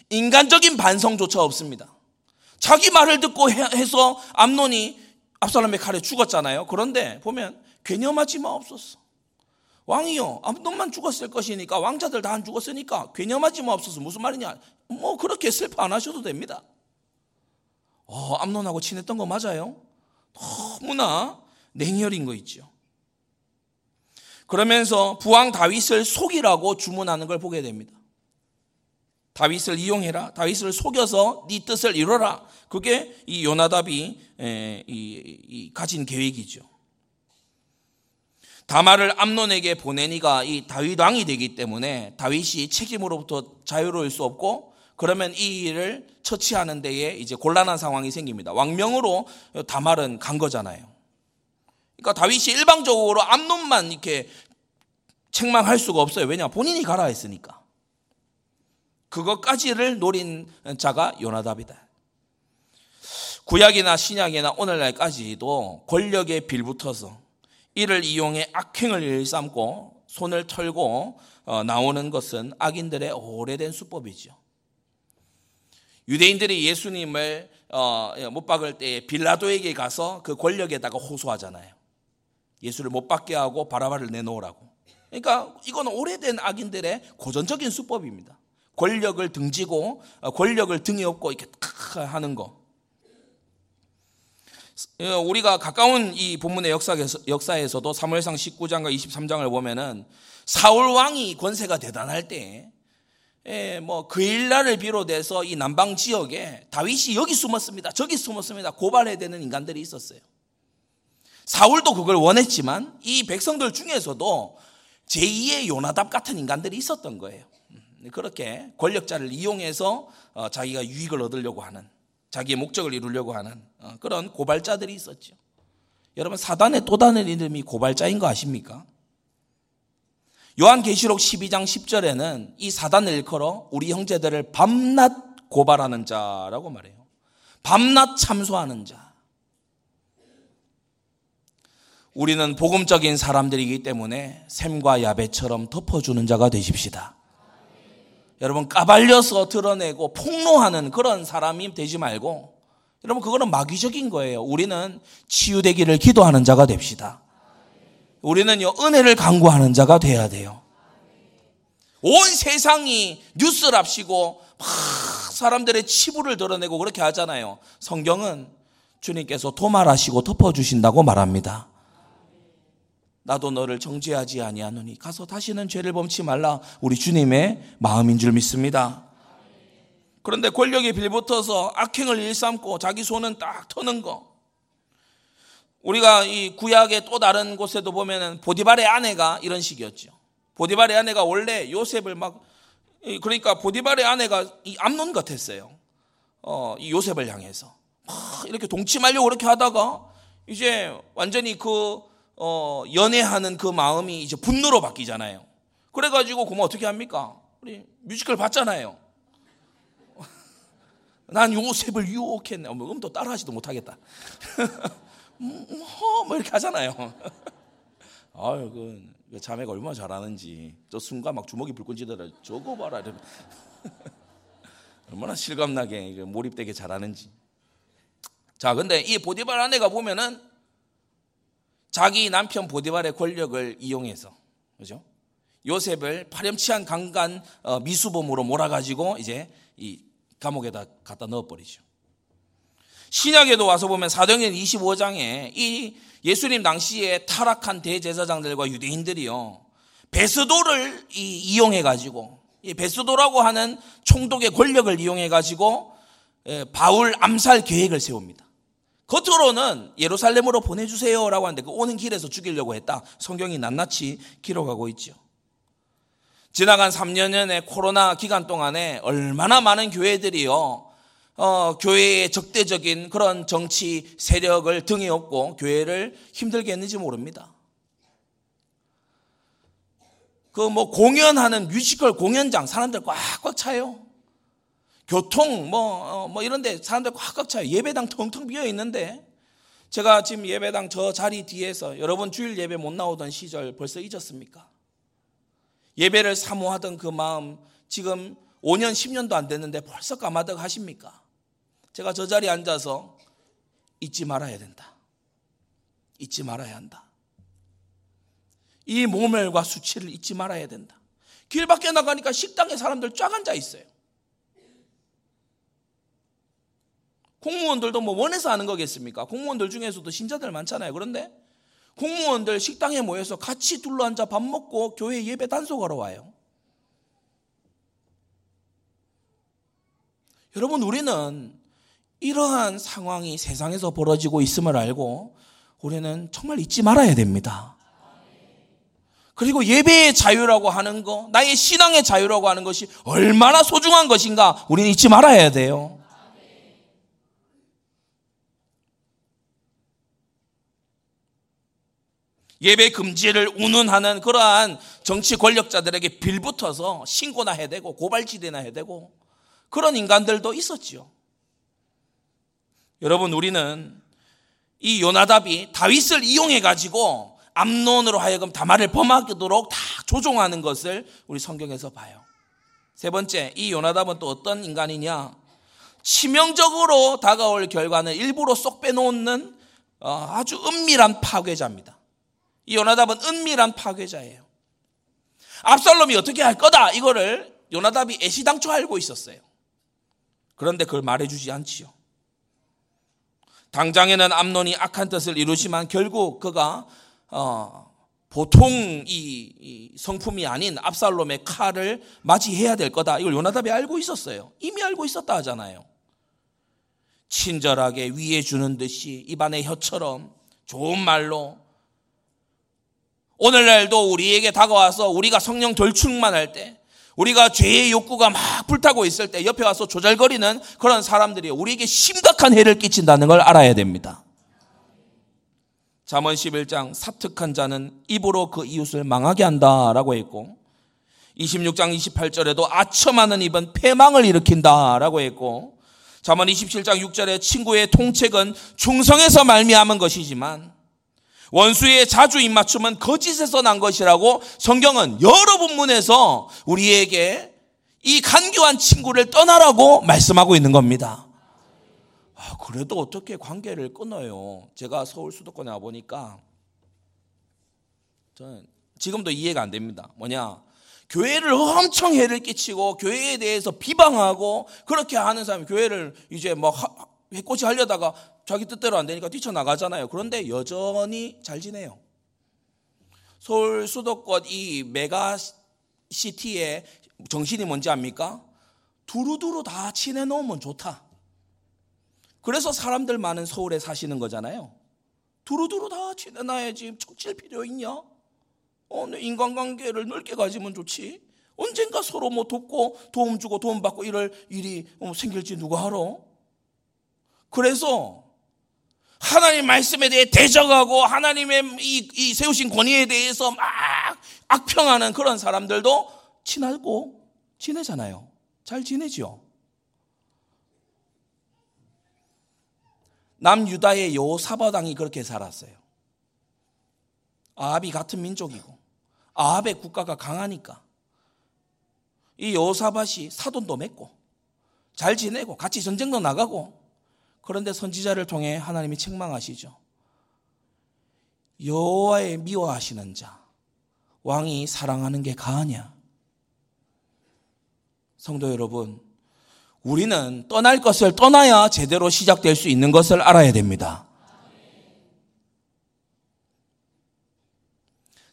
인간적인 반성조차 없습니다. 자기 말을 듣고 해서 암론이 압살롬의 칼에 죽었잖아요. 그런데 보면 괴념하지 마 없었어. 왕이요, 암론만 죽었을 것이니까 왕자들 다 안 죽었으니까 괴념하지 마없어서 무슨 말이냐? 뭐 그렇게 슬퍼 안 하셔도 됩니다. 어, 암론하고 친했던 거 맞아요? 너무나 냉혈인 거 있죠. 그러면서 부왕 다윗을 속이라고 주문하는 걸 보게 됩니다. 다윗을 이용해라. 다윗을 속여서 네 뜻을 이뤄라. 그게 이 요나답이 가진 계획이죠. 다말을 암론에게 보내니가 이 다윗 왕이 되기 때문에 다윗이 책임으로부터 자유로울 수 없고 그러면 이 일을 처치하는 데에 이제 곤란한 상황이 생깁니다. 왕명으로 다말은 간 거잖아요. 그러니까 다윗이 일방적으로 암론만 이렇게 책망할 수가 없어요. 왜냐? 본인이 가라 했으니까. 그것까지를 노린 자가 요나답이다. 구약이나 신약이나 오늘날까지도 권력에 빌붙어서 이를 이용해 악행을 일삼고 손을 털고 어, 나오는 것은 악인들의 오래된 수법이죠. 유대인들이 예수님을 어, 못 박을 때 빌라도에게 가서 그 권력에다가 호소하잖아요. 예수를 못 받게 하고 바라바를 내놓으라고. 그러니까 이건 오래된 악인들의 고전적인 수법입니다. 권력을 등지고 어, 권력을 등에 업고 이렇게 탁 하는 거. 어, 우리가 가까운 이 본문의 역사에서, 역사에서도 사무엘상 19장과 23장을 보면은 사울 왕이 권세가 대단할 때, 예, 뭐 그일날을 비롯해서 이 남방 지역에 다윗이 여기 숨었습니다, 저기 숨었습니다 고발해야 되는 인간들이 있었어요. 사울도 그걸 원했지만 이 백성들 중에서도 제2의 요나답 같은 인간들이 있었던 거예요. 음, 그렇게 권력자를 이용해서 어, 자기가 유익을 얻으려고 하는 자기의 목적을 이루려고 하는 어, 그런 고발자들이 있었죠. 여러분 사단의 또 다른 이름이 고발자인 거 아십니까? 요한계시록 12장 10절에는 이 사단을 일컬어 우리 형제들을 밤낮 고발하는 자라고 말해요. 밤낮 참소하는 자. 우리는 복음적인 사람들이기 때문에 샘과 야배처럼 덮어주는 자가 되십시다. 여러분 까발려서 드러내고 폭로하는 그런 사람이 되지 말고 여러분 그거는 마귀적인 거예요. 우리는 치유되기를 기도하는 자가 됩시다. 우리는요 은혜를 강구하는 자가 돼야 돼요. 온 세상이 뉴스랍시고 막 사람들의 치부를 드러내고 그렇게 하잖아요. 성경은 주님께서 도말하시고 덮어주신다고 말합니다. 나도 너를 정죄하지 아니하노니 가서 다시는 죄를 범치 말라 우리 주님의 마음인 줄 믿습니다. 그런데 권력에 빌붙어서 악행을 일삼고 자기 손은 딱 터는 거. 우리가 이 구약의 또 다른 곳에도 보면은 보디발의 아내가 이런 식이었죠. 보디발의 아내가 원래 요셉을 막 그러니까 보디발의 아내가 이 암론 같았어요. 어, 이 요셉을 향해서 막 이렇게 동침하려고 그렇게 하다가 이제 완전히 그 어, 연애하는 그 마음이 이제 분노로 바뀌잖아요. 그래가지고 그럼 어떻게 합니까? 우리 뮤지컬 봤잖아요. 난 요셉을 유혹했네. 뭐 음도 따라하지도 못하겠다. 음, 뭐, 뭐 이렇게 하잖아요. 아유, 그, 그 자매가 얼마나 잘하는지. 저 순간 막 주먹이 불끈 찌더라. 저거 봐라. 얼마나 실감나게 몰입되게 잘하는지. 자, 근데 이 보디발 아내가 보면은 자기 남편 보디발의 권력을 이용해서 그죠? 요셉을 파렴치한 강간 어, 미수범으로 몰아가지고 이제 이 감옥에다 갖다 넣어버리죠. 신약에도 와서 보면 사도행전 25장에 이 예수님 당시에 타락한 대제사장들과 유대인들이요 베스도를 이 용해 가지고 이 베스도라고 하는 총독의 권력을 이용해 가지고 바울 암살 계획을 세웁니다. 겉으로는 예루살렘으로 보내주세요라고 하는데 그 오는 길에서 죽이려고 했다. 성경이 낱낱이 기록하고 있죠. 지나간 3년의 코로나 기간 동안에 얼마나 많은 교회들이요, 어, 교회의 적대적인 그런 정치 세력을 등에 업고 교회를 힘들게 했는지 모릅니다. 그 뭐 공연하는 뮤지컬 공연장 사람들 꽉꽉 차요. 교통 뭐, 어, 뭐 이런데 사람들 꽉꽉 차요. 예배당 텅텅 비어 있는데 제가 지금 예배당 저 자리 뒤에서 여러분 주일 예배 못 나오던 시절 벌써 잊었습니까? 예배를 사모하던 그 마음 지금 5년 10년도 안 됐는데 벌써 까마득 하십니까? 제가 저 자리에 앉아서 잊지 말아야 된다. 잊지 말아야 한다. 이 모멸과 수치를 잊지 말아야 된다. 길 밖에 나가니까 식당에 사람들 쫙 앉아 있어요. 공무원들도 뭐 원해서 하는 거겠습니까? 공무원들 중에서도 신자들 많잖아요. 그런데 공무원들 식당에 모여서 같이 둘러앉아 밥 먹고 교회 예배 단속하러 와요. 여러분, 우리는 이러한 상황이 세상에서 벌어지고 있음을 알고 우리는 정말 잊지 말아야 됩니다. 그리고 예배의 자유라고 하는 거, 나의 신앙의 자유라고 하는 것이 얼마나 소중한 것인가 우리는 잊지 말아야 돼요. 예배 금지를 운운하는 그러한 정치 권력자들에게 빌붙어서 신고나 해야 되고 고발지대나 해야 되고 그런 인간들도 있었지요. 여러분 우리는 이 요나답이 다윗을 이용해 가지고 암론으로 하여금 다말을 범하도록 다 조종하는 것을 우리 성경에서 봐요. 세 번째, 이 요나답은 또 어떤 인간이냐? 치명적으로 다가올 결과는 일부러 쏙 빼놓는 어, 아주 은밀한 파괴자입니다. 이 요나답은 은밀한 파괴자예요. 압살롬이 어떻게 할 거다 이거를 요나답이 애시당초 알고 있었어요. 그런데 그걸 말해주지 않지요. 당장에는 암론이 악한 뜻을 이루지만 결국 그가 어, 보통 이, 이, 성품이 아닌 압살롬의 칼을 맞이해야 될 거다. 이걸 요나답이 알고 있었어요. 이미 알고 있었다 하잖아요. 친절하게 위해 주는 듯이 입안의 혀처럼 좋은 말로 오늘날도 우리에게 다가와서 우리가 성령 돌충만할 때 우리가 죄의 욕구가 막 불타고 있을 때 옆에 와서 조잘거리는 그런 사람들이 우리에게 심각한 해를 끼친다는 걸 알아야 됩니다. 잠언 11장 사특한 자는 입으로 그 이웃을 망하게 한다라고 했고 26장 28절에도 아첨하는 입은 패망을 일으킨다라고 했고 잠언 27장 6절에 친구의 통책은 중성에서 말미암은 것이지만 원수의 자주 입맞춤은 거짓에서 난 것이라고 성경은 여러 본문에서 우리에게 이 간교한 친구를 떠나라고 말씀하고 있는 겁니다. 아, 그래도 어떻게 관계를 끊어요? 제가 서울 수도권에 와 보니까 저는 지금도 이해가 안 됩니다. 뭐냐? 교회를 엄청 해를 끼치고 교회에 대해서 비방하고 그렇게 하는 사람이 교회를 이제 뭐 해코지 하려다가 자기 뜻대로 안 되니까 뛰쳐나가잖아요. 그런데 여전히 잘 지내요. 서울 수도권 이 메가 시티의 정신이 뭔지 압니까? 두루두루 다 친해 놓으면 좋다. 그래서 사람들 많은 서울에 사시는 거잖아요. 두루두루 다 친해놔야지 척칠 필요 있냐? 어, 인간관계를 넓게 가지면 좋지. 언젠가 서로 뭐 돕고 도움 주고 도움 받고 이럴 일이 어, 생길지 누가 알아? 그래서 하나님 말씀에 대해 대적하고 하나님의 이, 이 세우신 권위에 대해서 막 악평하는 그런 사람들도 친하고 지내잖아요. 잘 지내죠. 남유다의 요사바당이 그렇게 살았어요. 아합이 같은 민족이고 아합의 국가가 강하니까 이 요사밭이 사돈도 맺고 잘 지내고 같이 전쟁도 나가고 그런데 선지자를 통해 하나님이 책망하시죠. 여호와의 미워하시는 자 왕이 사랑하는 게 가하냐? 성도 여러분, 우리는 떠날 것을 떠나야 제대로 시작될 수 있는 것을 알아야 됩니다.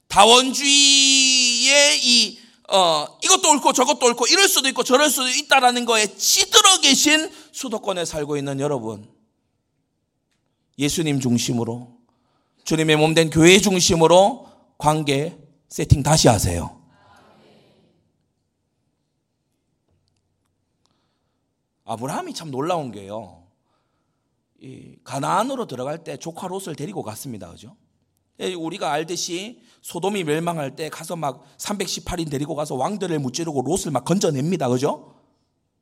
다원주의의 이 어, 이것도 옳고 저것도 옳고 이럴 수도 있고 저럴 수도 있다라는 거에 찌들어 계신 수도권에 살고 있는 여러분. 예수님 중심으로 주님의 몸된 교회 중심으로 관계 세팅 다시 하세요. 아브라함이 참 놀라운 게요. 이 가나안으로 들어갈 때 조카 롯을 데리고 갔습니다. 그죠? 예, 우리가 알듯이 소돔이 멸망할 때 가서 막 318인 데리고 가서 왕들을 무찌르고 롯을 막 건져냅니다. 그죠?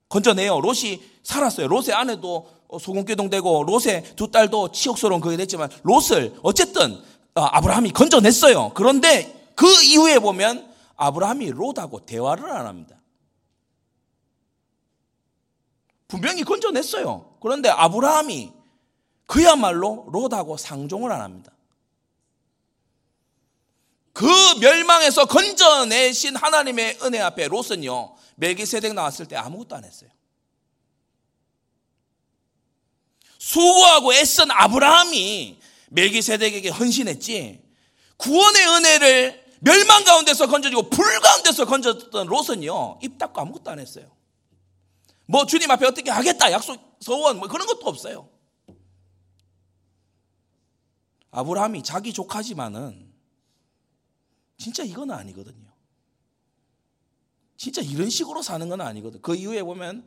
건져내요. 롯이 살았어요. 롯의 아내도 소금기동되고 롯의 두 딸도 치욕스러운 그게 됐지만 롯을 어쨌든 어, 아브라함이 건져냈어요. 그런데 그 이후에 보면 아브라함이 롯하고 대화를 안 합니다. 분명히 건져냈어요. 그런데 아브라함이 그야말로 롯하고 상종을 안 합니다. 그 멸망에서 건져내신 하나님의 은혜 앞에 롯은요, 멜기세덱 나왔을 때 아무것도 안 했어요. 수고하고 애쓴 아브라함이 멜기세덱에게 헌신했지, 구원의 은혜를 멸망 가운데서 건져주고 불 가운데서 건졌던 롯은요, 입 닫고 아무것도 안 했어요. 뭐 주님 앞에 어떻게 하겠다, 약속, 소원, 뭐 그런 것도 없어요. 아브라함이 자기 조카지만은 진짜 이건 아니거든요. 진짜 이런 식으로 사는 건 아니거든. 그 이후에 보면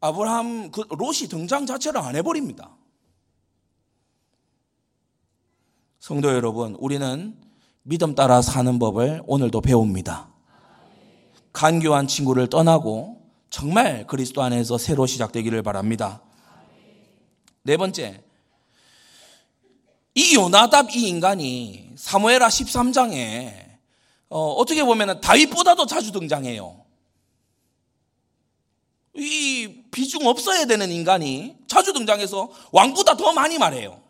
아브라함 그 롯이 등장 자체를 안 해버립니다. 성도 여러분, 우리는 믿음 따라 사는 법을 오늘도 배웁니다. 간교한 친구를 떠나고 정말 그리스도 안에서 새로 시작되기를 바랍니다. 네 번째, 이 요나답 이 인간이 사무엘하 13장에 어, 떻게 보면 다윗보다도 자주 등장해요. 이 비중 없어야 되는 인간이 자주 등장해서 왕보다 더 많이 말해요.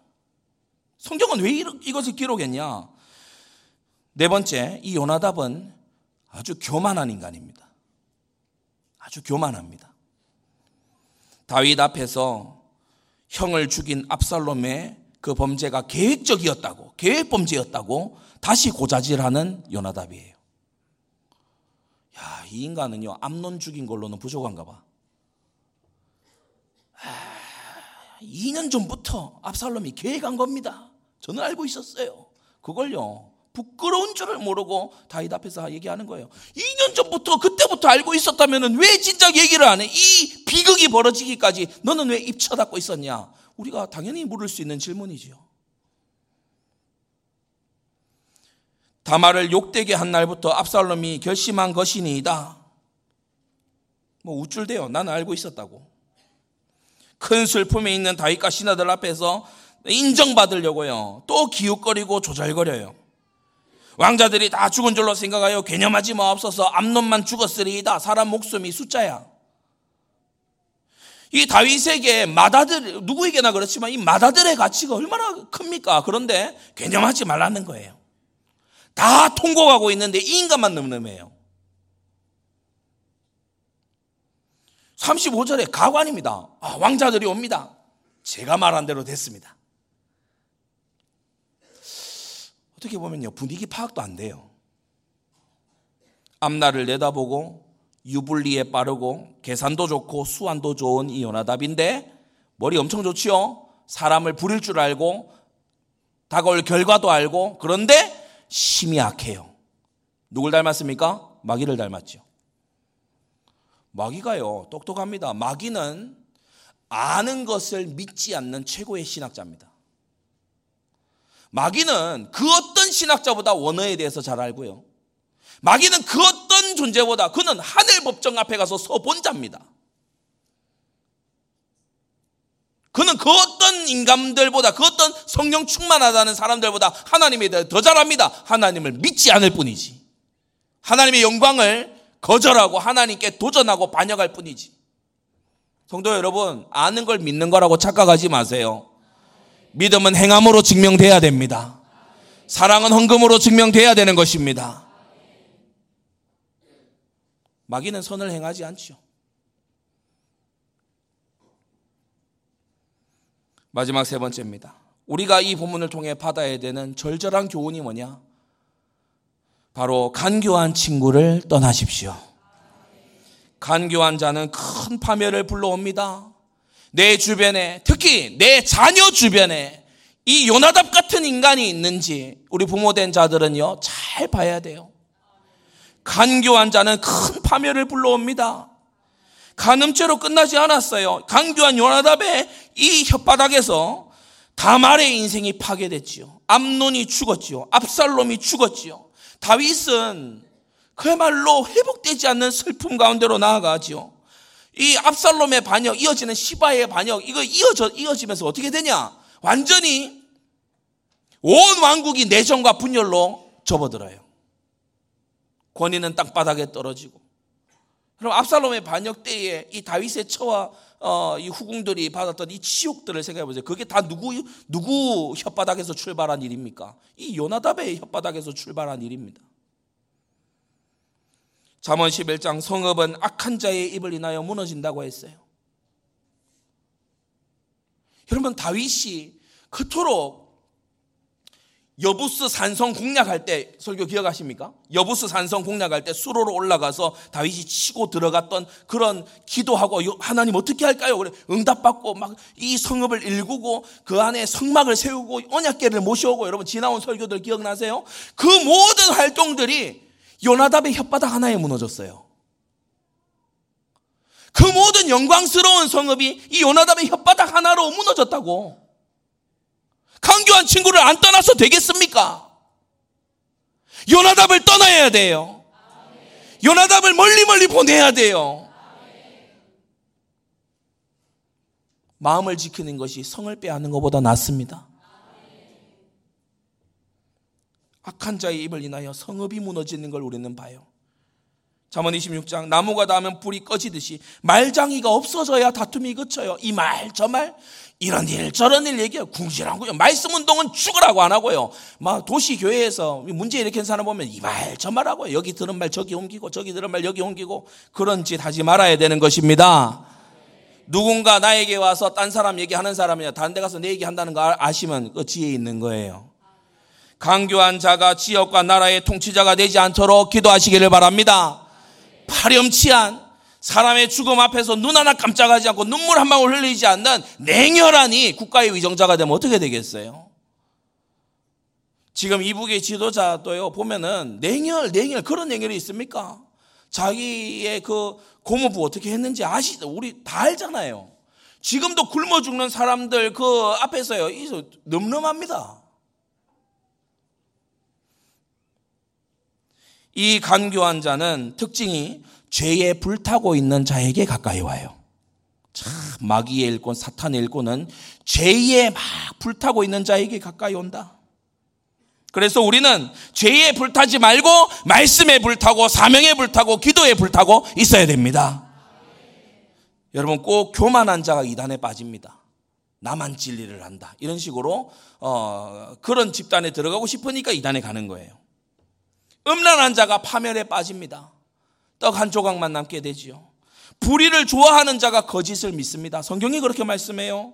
성경은 왜 이것을 기록했냐? 네 번째, 이 요나답은 아주 교만한 인간입니다. 아주 교만합니다. 다윗 앞에서 형을 죽인 압살롬의 그 범죄가 계획적이었다고, 계획 범죄였다고 다시 고자질하는 요나답이에요. 야, 이 인간은요, 암론 죽인 걸로는 부족한가 봐. 아, 2년 전부터 압살롬이 계획한 겁니다. 저는 알고 있었어요. 그걸요, 부끄러운 줄을 모르고 다윗 앞에서 얘기하는 거예요. 2년 전부터 그때부터 알고 있었다면 왜 진작 얘기를 안 해? 이 비극이 벌어지기까지 너는 왜 입 쳐닫고 있었냐? 우리가 당연히 물을 수 있는 질문이지요. 다말을 욕되게 한 날부터 압살롬이 결심한 것이니이다. 뭐 우쭐대요. 나는 알고 있었다고. 큰 슬픔에 있는 다윗과 신하들 앞에서 인정받으려고요. 또 기웃거리고 조잘거려요. 왕자들이 다 죽은 줄로 생각하여 개념하지 마옵소서 암론만 죽었으리이다. 사람 목숨이 숫자야. 이 다윗에게 마다들 누구에게나 그렇지만 이 마다들의 가치가 얼마나 큽니까? 그런데 개념하지 말라는 거예요. 다 통곡하고 있는데 이 인간만 늠름해요. 35절에 가관입니다. 아, 왕자들이 옵니다. 제가 말한 대로 됐습니다. 어떻게 보면요, 분위기 파악도 안 돼요. 앞날을 내다보고 유불리에 빠르고 계산도 좋고 수완도 좋은 이 요나답인데 머리 엄청 좋지요. 사람을 부릴 줄 알고 다가올 결과도 알고 그런데 심이 약해요. 누굴 닮았습니까? 마귀를 닮았죠. 마귀가요 똑똑합니다. 마귀는 아는 것을 믿지 않는 최고의 신학자입니다. 마귀는 그 어떤 신학자보다 원어에 대해서 잘 알고요. 마귀는 그 어떤 존재보다 그는 하늘 법정 앞에 가서 서본 자입니다. 그는 그 어떤 인간들보다 그 어떤 성령 충만하다는 사람들보다 하나님에 대해 더 잘합니다. 하나님을 믿지 않을 뿐이지. 하나님의 영광을 거절하고 하나님께 도전하고 반역할 뿐이지. 성도 여러분, 아는 걸 믿는 거라고 착각하지 마세요. 믿음은 행함으로 증명돼야 됩니다. 사랑은 헌금으로 증명돼야 되는 것입니다. 마귀는 선을 행하지 않죠. 마지막 세 번째입니다. 우리가 이 본문을 통해 받아야 되는 절절한 교훈이 뭐냐? 바로 간교한 친구를 떠나십시오. 간교한 자는 큰 파멸을 불러옵니다. 내 주변에, 특히 내 자녀 주변에 이 요나답 같은 인간이 있는지 우리 부모된 자들은요, 잘 봐야 돼요. 간교한 자는 큰 파멸을 불러옵니다. 간음죄로 끝나지 않았어요. 강교한 요나답의 이 혓바닥에서 다말의 인생이 파괴됐지요. 암론이 죽었지요. 압살롬이 죽었지요. 다윗은 그야말로 회복되지 않는 슬픔 가운데로 나아가지요. 이 압살롬의 반역, 이어지는 시바의 반역, 이거 이어져, 이어지면서 어떻게 되냐? 완전히 온 왕국이 내정과 분열로 접어들어요. 권위는 땅바닥에 떨어지고 그럼 압살롬의 반역 때에 이 다윗의 처와 어, 이 후궁들이 받았던 이 치욕들을 생각해 보세요. 그게 다 누구 누구 혓바닥에서 출발한 일입니까? 이 요나답의 혓바닥에서 출발한 일입니다. 잠언 11장 성읍은 악한 자의 입을 인하여 무너진다고 했어요. 여러분 다윗이 그토록 여부스 산성 공략할 때 설교 기억하십니까? 여부스 산성 공략할 때 수로로 올라가서 다윗이 치고 들어갔던 그런 기도하고 하나님 어떻게 할까요? 그래 응답받고 막 이 성읍을 일구고 그 안에 성막을 세우고 언약궤를 모셔오고 여러분 지나온 설교들 기억나세요? 그 모든 활동들이 요나답의 혓바닥 하나에 무너졌어요. 그 모든 영광스러운 성읍이 이 요나답의 혓바닥 하나로 무너졌다고. 강교한 친구를 안 떠나서 되겠습니까? 요나답을 떠나야 돼요. 요나답을 멀리 멀리 보내야 돼요. 마음을 지키는 것이 성을 빼앗는 것보다 낫습니다. 악한 자의 입을 인하여 성읍이 무너지는 걸 우리는 봐요. 잠언 26장 나무가 닿으면 불이 꺼지듯이 말장이가 없어져야 다툼이 그쳐요. 이 말 저 말 이런 일 저런 일 얘기해요. 궁시렁궁 말씀 운동은 죽으라고 안 하고요. 막 도시 교회에서 문제 일으킨 사람 보면 이 말 저 말 하고요. 여기 들은 말 저기 옮기고 저기 들은 말 여기 옮기고 그런 짓 하지 말아야 되는 것입니다. 누군가 나에게 와서 딴 사람 얘기하는 사람이야 다른 데 가서 내 얘기한다는 거 아시면 그 지혜 있는 거예요. 강교한 자가 지역과 나라의 통치자가 되지 않도록 기도하시기를 바랍니다. 파렴치한 사람의 죽음 앞에서 눈 하나 깜짝하지 않고 눈물 한 방울 흘리지 않는 냉혈하니 국가의 위정자가 되면 어떻게 되겠어요? 지금 이북의 지도자도요, 보면은 냉혈, 냉혈, 그런 냉혈이 있습니까? 자기의 그 고모부 어떻게 했는지 아시죠? 우리 다 알잖아요. 지금도 굶어 죽는 사람들 그 앞에서요, 늠름합니다. 이 간교한 자는 특징이 죄에 불타고 있는 자에게 가까이 와요. 참, 마귀의 일꾼, 사탄의 일꾼은 죄에 막 불타고 있는 자에게 가까이 온다. 그래서 우리는 죄에 불타지 말고 말씀에 불타고 사명에 불타고 기도에 불타고 있어야 됩니다. 여러분 꼭 교만한 자가 이단에 빠집니다. 나만 진리를 한다. 이런 식으로 어, 그런 집단에 들어가고 싶으니까 이단에 가는 거예요. 음란한 자가 파멸에 빠집니다. 떡 한 조각만 남게 되지요. 불의를 좋아하는 자가 거짓을 믿습니다. 성경이 그렇게 말씀해요.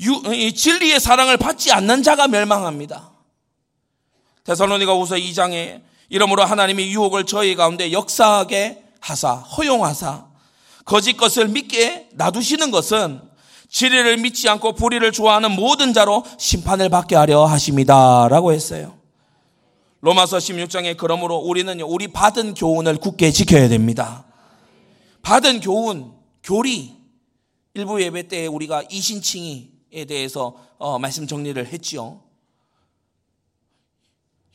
유, 진리의 사랑을 받지 않는 자가 멸망합니다. 데살로니가 우서 2장에 이러므로 하나님이 유혹을 저희 가운데 역사하게 하사 허용하사 거짓 것을 믿게 놔두시는 것은 진리를 믿지 않고 불의를 좋아하는 모든 자로 심판을 받게 하려 하십니다 라고 했어요. 로마서 16장에 그러므로 우리는 우리 받은 교훈을 굳게 지켜야 됩니다. 받은 교훈, 교리. 일부 예배 때 우리가 이신칭의에 대해서 어, 말씀 정리를 했지요.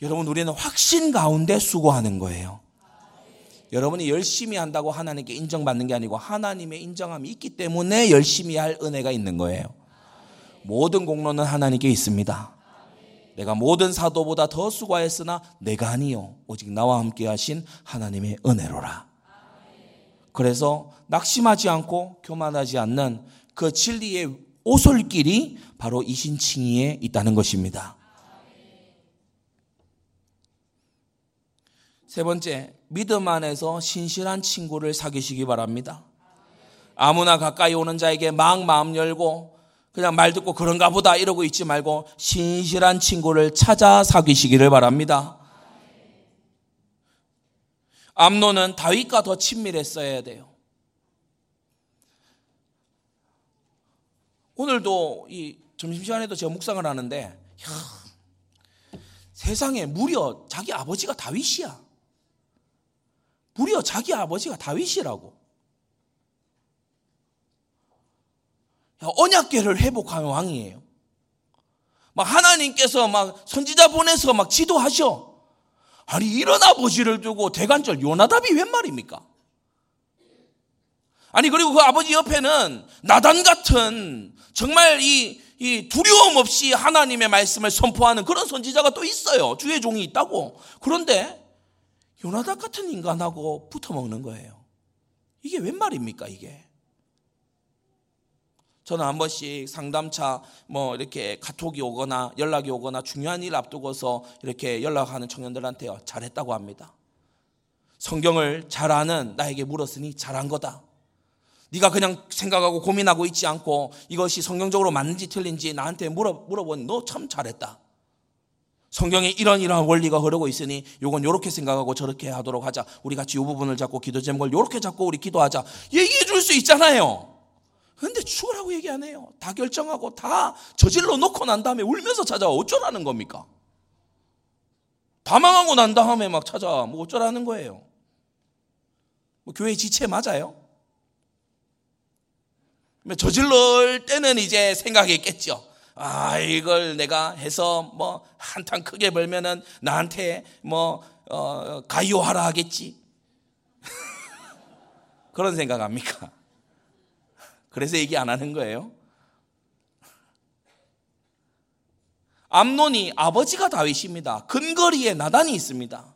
여러분 우리는 확신 가운데 수고하는 거예요. 여러분이 열심히 한다고 하나님께 인정받는 게 아니고 하나님의 인정함이 있기 때문에 열심히 할 은혜가 있는 거예요. 모든 공로는 하나님께 있습니다. 내가 모든 사도보다 더 수고하였으나 내가 아니요 오직 나와 함께 하신 하나님의 은혜로라. 그래서 낙심하지 않고 교만하지 않는 그 진리의 오솔길이 바로 이 신칭의에 있다는 것입니다. 세 번째, 믿음 안에서 신실한 친구를 사귀시기 바랍니다. 아무나 가까이 오는 자에게 막 마음 열고 그냥 말 듣고 그런가 보다 이러고 있지 말고 신실한 친구를 찾아 사귀시기를 바랍니다. 암노는 다윗과 더 친밀했어야 돼요. 오늘도 이 점심시간에도 제가 묵상을 하는데 야, 세상에 무려 자기 아버지가 다윗이야. 무려 자기 아버지가 다윗이라고. 언약계를 회복하는 왕이에요. 막 하나님께서 막 선지자 보내서 막 지도하셔. 아니 이런 아버지를 두고 대관절 요나답이 웬 말입니까? 아니 그리고 그 아버지 옆에는 나단 같은 정말 이, 이 두려움 없이 하나님의 말씀을 선포하는 그런 선지자가 또 있어요. 주의 종이 있다고. 그런데 요나답 같은 인간하고 붙어 먹는 거예요. 이게 웬 말입니까, 이게? 저는 한 번씩 상담차 뭐 이렇게 카톡이 오거나 연락이 오거나 중요한 일 앞두고서 이렇게 연락하는 청년들한테요. 잘했다고 합니다. 성경을 잘 아는 나에게 물었으니 잘한 거다. 네가 그냥 생각하고 고민하고 있지 않고 이것이 성경적으로 맞는지 틀린지 나한테 물어, 물어보니 너 참 잘했다. 성경에 이런 이러한 원리가 흐르고 있으니 요건 요렇게 생각하고 저렇게 하도록 하자. 우리 같이 요 부분을 잡고 기도 제목을 요렇게 잡고 우리 기도하자. 얘기해 줄 수 있잖아요. 근데 죽으라고 얘기 안 해요. 다 결정하고 다 저질러 놓고 난 다음에 울면서 찾아와. 어쩌라는 겁니까? 다 망하고 난 다음에 막 찾아와. 뭐 어쩌라는 거예요. 뭐 교회 지체 맞아요? 저질러 때는 이제 생각했겠죠. 아, 이걸 내가 해서 뭐 한탕 크게 벌면은 나한테 뭐, 어, 가요하라 하겠지. 그런 생각합니까? 그래서 얘기 안 하는 거예요. 암론이 아버지가 다윗입니다. 근거리에 나단이 있습니다.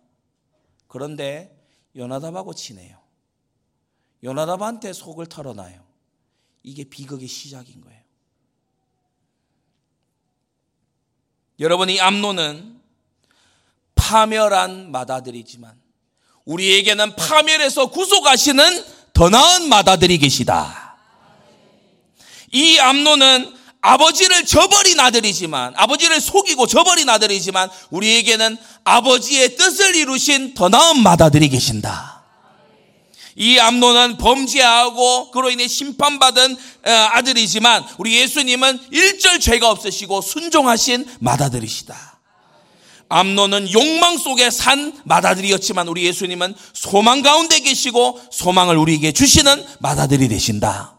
그런데 요나답하고 친해요. 요나답한테 속을 털어놔요. 이게 비극의 시작인 거예요. 여러분 이 암론은 파멸한 마다들이지만 우리에게는 파멸에서 구속하시는 더 나은 마다들이 계시다. 이 암노는 아버지를 저버린 아들이지만 아버지를 속이고 저버린 아들이지만 우리에게는 아버지의 뜻을 이루신 더 나은 마다들이 계신다. 이 암노는 범죄하고 그로 인해 심판받은 어, 아들이지만 우리 예수님은 일절 죄가 없으시고 순종하신 마다들이시다. 암노는 욕망 속에 산 마다들이었지만 우리 예수님은 소망 가운데 계시고 소망을 우리에게 주시는 마다들이 되신다.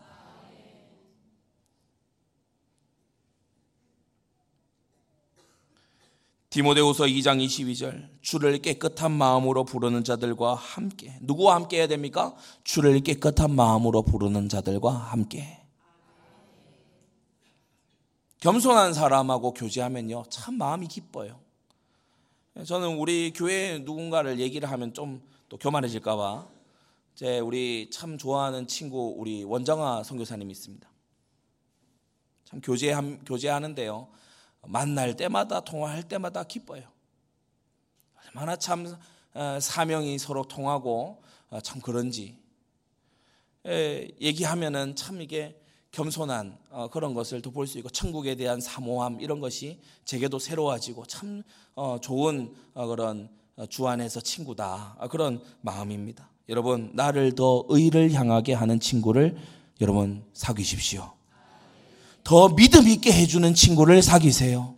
디모데후서 2장 22절 주를 깨끗한 마음으로 부르는 자들과 함께 누구와 함께 해야 됩니까? 주를 깨끗한 마음으로 부르는 자들과 함께 겸손한 사람하고 교제하면요 참 마음이 기뻐요. 저는 우리 교회 누군가를 얘기를 하면 좀 또 교만해질까봐 제 우리 참 좋아하는 친구 우리 원정아 선교사님 있습니다. 참 교제 교제하는데요. 만날 때마다 통화할 때마다 기뻐요. 얼마나 참 어, 사명이 서로 통하고 어, 참 그런지 얘기하면은 참 이게 겸손한 어, 그런 것을 또 볼 수 있고 천국에 대한 사모함 이런 것이 제게도 새로워지고 참 좋은 그런 주 안에서 친구다 그런 마음입니다. 여러분 나를 더 의를 향하게 하는 친구를 여러분 사귀십시오. 더 믿음 있게 해주는 친구를 사귀세요.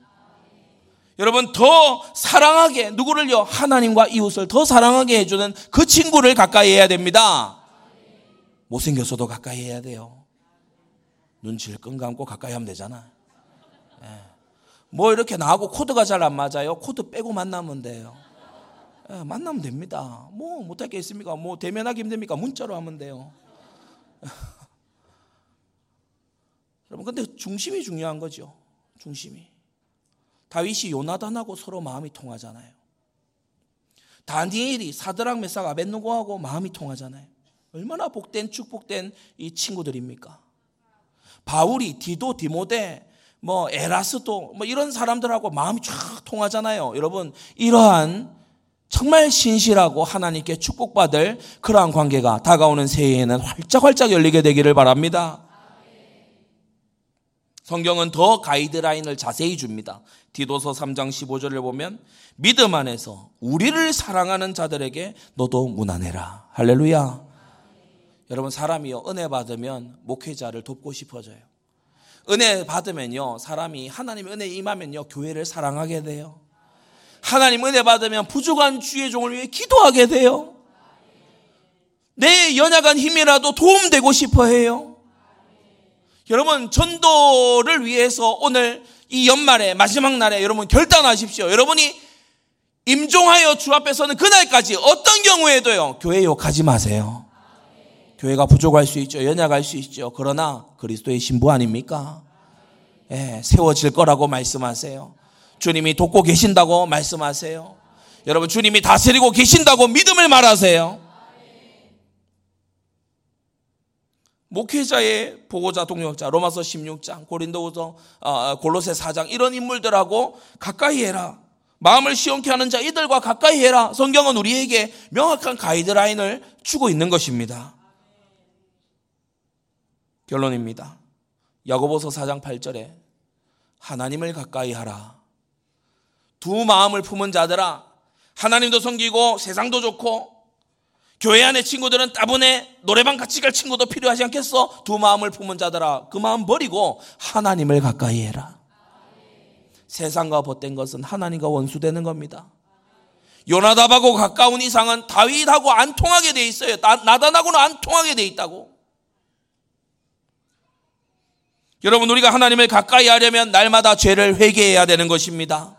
여러분 더 사랑하게 누구를요 하나님과 이웃을 더 사랑하게 해주는 그 친구를 가까이 해야 됩니다. 못생겼어도 가까이 해야 돼요. 눈 질끈 감고 가까이 하면 되잖아. 예. 뭐 이렇게 나하고 코드가 잘 안 맞아요. 코드 빼고 만나면 돼요. 예, 만나면 됩니다. 뭐 못할 게 있습니까? 뭐 대면하기 힘듭니까? 문자로 하면 돼요. 여러분, 근데 중심이 중요한 거죠. 중심이. 다윗이 요나단하고 서로 마음이 통하잖아요. 다니엘이 사드랑 메삭 아벤누고하고 마음이 통하잖아요. 얼마나 복된 축복된 이 친구들입니까? 바울이 디도 디모데 뭐 에라스도 뭐 이런 사람들하고 마음이 쫙 통하잖아요. 여러분 이러한 정말 신실하고 하나님께 축복받을 그러한 관계가 다가오는 새해에는 활짝활짝 열리게 되기를 바랍니다. 성경은 더 가이드라인을 자세히 줍니다. 디도서 3장 15절을 보면 믿음 안에서 우리를 사랑하는 자들에게 너도 무난해라. 할렐루야. 여러분 사람이요 은혜 받으면 목회자를 돕고 싶어져요. 은혜 받으면요 사람이 하나님 은혜 임하면요 교회를 사랑하게 돼요. 하나님 은혜 받으면 부족한 주의 종을 위해 기도하게 돼요. 내 연약한 힘이라도 도움되고 싶어 해요. 여러분 전도를 위해서 오늘 이 연말에 마지막 날에 여러분 결단하십시오. 여러분이 임종하여 주 앞에 서는 그날까지 어떤 경우에도요 교회 욕하지 마세요. 교회가 부족할 수 있죠. 연약할 수 있죠. 그러나 그리스도의 신부 아닙니까? 예, 세워질 거라고 말씀하세요. 주님이 돕고 계신다고 말씀하세요. 여러분 주님이 다스리고 계신다고 믿음을 말하세요. 목회자의 보고자 동역자 로마서 16장 고린도후서 어, 골로새 4장 이런 인물들하고 가까이 해라. 마음을 시원케 하는 자 이들과 가까이 해라. 성경은 우리에게 명확한 가이드라인을 주고 있는 것입니다. 결론입니다. 야고보서 4장 8절에 하나님을 가까이 하라. 두 마음을 품은 자들아 하나님도 섬기고 세상도 좋고 교회 안에 친구들은 따분해 노래방 같이 갈 친구도 필요하지 않겠어? 두 마음을 품은 자들아 그 마음 버리고 하나님을 가까이 해라. 세상과 벗된 것은 하나님과 원수되는 겁니다. 요나답하고 가까운 이상은 다윗하고 안 통하게 돼 있어요. 나단하고는 안 통하게 돼 있다고. 여러분 우리가 하나님을 가까이 하려면 날마다 죄를 회개해야 되는 것입니다.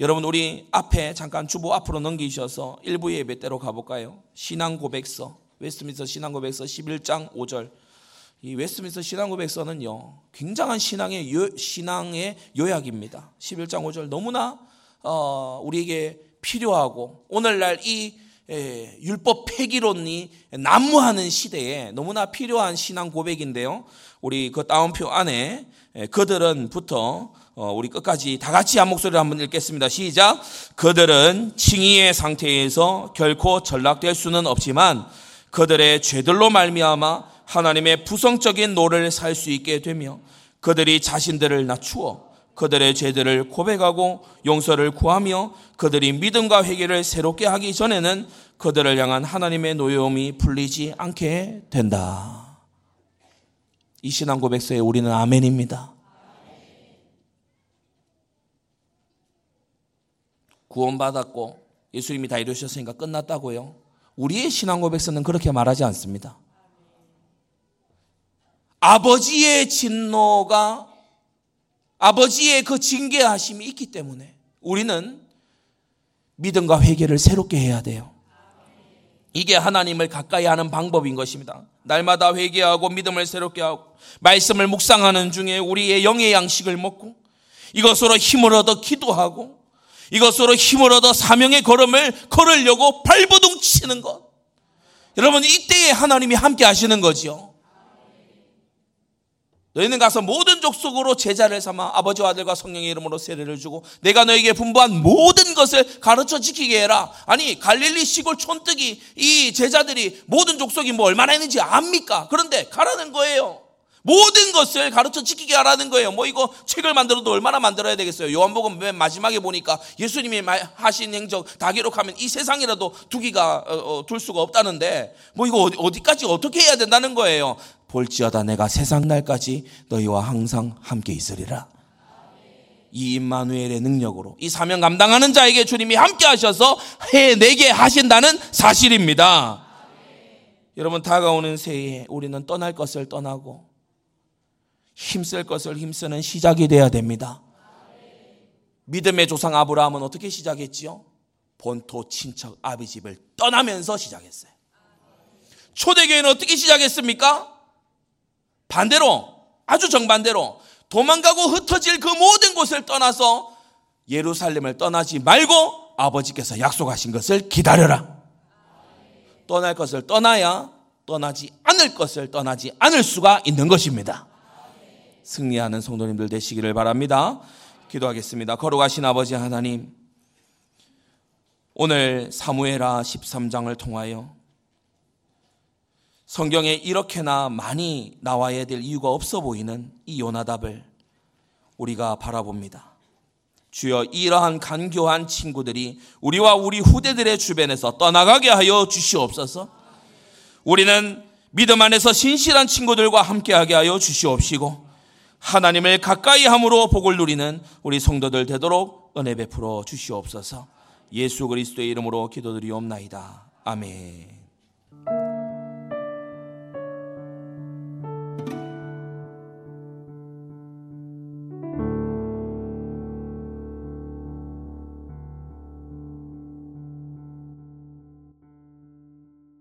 여러분 우리 앞에 잠깐 주보 앞으로 넘기셔서 일부 예배 때로 가볼까요? 신앙 고백서 웨스트민스터 신앙 고백서 11장 5절 이 웨스트민스터 신앙 고백서는요 굉장한 신앙의 요, 신앙의 요약입니다. 11장 5절 너무나 어, 우리에게 필요하고 오늘날 이 에, 율법 폐기론이 난무하는 시대에 너무나 필요한 신앙 고백인데요. 우리 그 따옴표 안에 에, 그들은부터 어, 우리 끝까지 다 같이 한 목소리로 한번 읽겠습니다. 시작. 그들은 칭의의 상태에서 결코 전락될 수는 없지만 그들의 죄들로 말미암아 하나님의 부성적인 노를 살 수 있게 되며 그들이 자신들을 낮추어 그들의 죄들을 고백하고 용서를 구하며 그들이 믿음과 회개를 새롭게 하기 전에는 그들을 향한 하나님의 노여움이 풀리지 않게 된다. 이 신앙 고백서에 우리는 아멘입니다. 구원받았고 예수님이 다 이루셨으니까 끝났다고요. 우리의 신앙 고백서는 그렇게 말하지 않습니다. 아버지의 진노가 아버지의 그 징계하심이 있기 때문에 우리는 믿음과 회개를 새롭게 해야 돼요. 이게 하나님을 가까이 하는 방법인 것입니다. 날마다 회개하고 믿음을 새롭게 하고 말씀을 묵상하는 중에 우리의 영의 양식을 먹고 이것으로 힘을 얻어 기도하고 이것으로 힘을 얻어 사명의 걸음을 걸으려고 발버둥 치는 것. 여러분, 이때에 하나님이 함께 하시는 거지요. 너희는 가서 모든 족속으로 제자를 삼아 아버지와 아들과 성령의 이름으로 세례를 주고 내가 너에게 분부한 모든 것을 가르쳐 지키게 해라. 아니 갈릴리 시골 촌뜨기 이 제자들이 모든 족속이 뭐 얼마나 있는지 압니까? 그런데 가라는 거예요. 모든 것을 가르쳐 지키게 하라는 거예요. 뭐 이거 책을 만들어도 얼마나 만들어야 되겠어요. 요한복음 맨 마지막에 보니까 예수님이 하신 행적 다 기록하면 이 세상이라도 두기가 어, 어, 둘 수가 없다는데 뭐 이거 어디까지 어떻게 해야 된다는 거예요. 볼지어다 내가 세상 날까지 너희와 항상 함께 있으리라. 이 임마누엘의 능력으로 이 사명 감당하는 자에게 주님이 함께 하셔서 해내게 하신다는 사실입니다. 여러분 다가오는 새해에 우리는 떠날 것을 떠나고 힘쓸 것을 힘쓰는 시작이 돼야 됩니다. 믿음의 조상 아브라함은 어떻게 시작했지요? 본토 친척 아비 집을 떠나면서 시작했어요. 초대교회는 어떻게 시작했습니까? 반대로 아주 정반대로 도망가고 흩어질 그 모든 곳을 떠나서 예루살렘을 떠나지 말고 아버지께서 약속하신 것을 기다려라. 떠날 것을 떠나야 떠나지 않을 것을 떠나지 않을 수가 있는 것입니다. 승리하는 성도님들 되시기를 바랍니다. 기도하겠습니다. 걸어가신 아버지 하나님, 오늘 사무에라 13장을 통하여 성경에 이렇게나 많이 나와야 될 이유가 없어 보이는 이 요나답을 우리가 바라봅니다. 주여 이러한 간교한 친구들이 우리와 우리 후대들의 주변에서 떠나가게 하여 주시옵소서. 우리는 믿음 안에서 신실한 친구들과 함께하게 하여 주시옵시고 하나님을 가까이 함으로 복을 누리는 우리 성도들 되도록 은혜 베풀어 주시옵소서. 예수 그리스도의 이름으로 기도드리옵나이다. 아멘.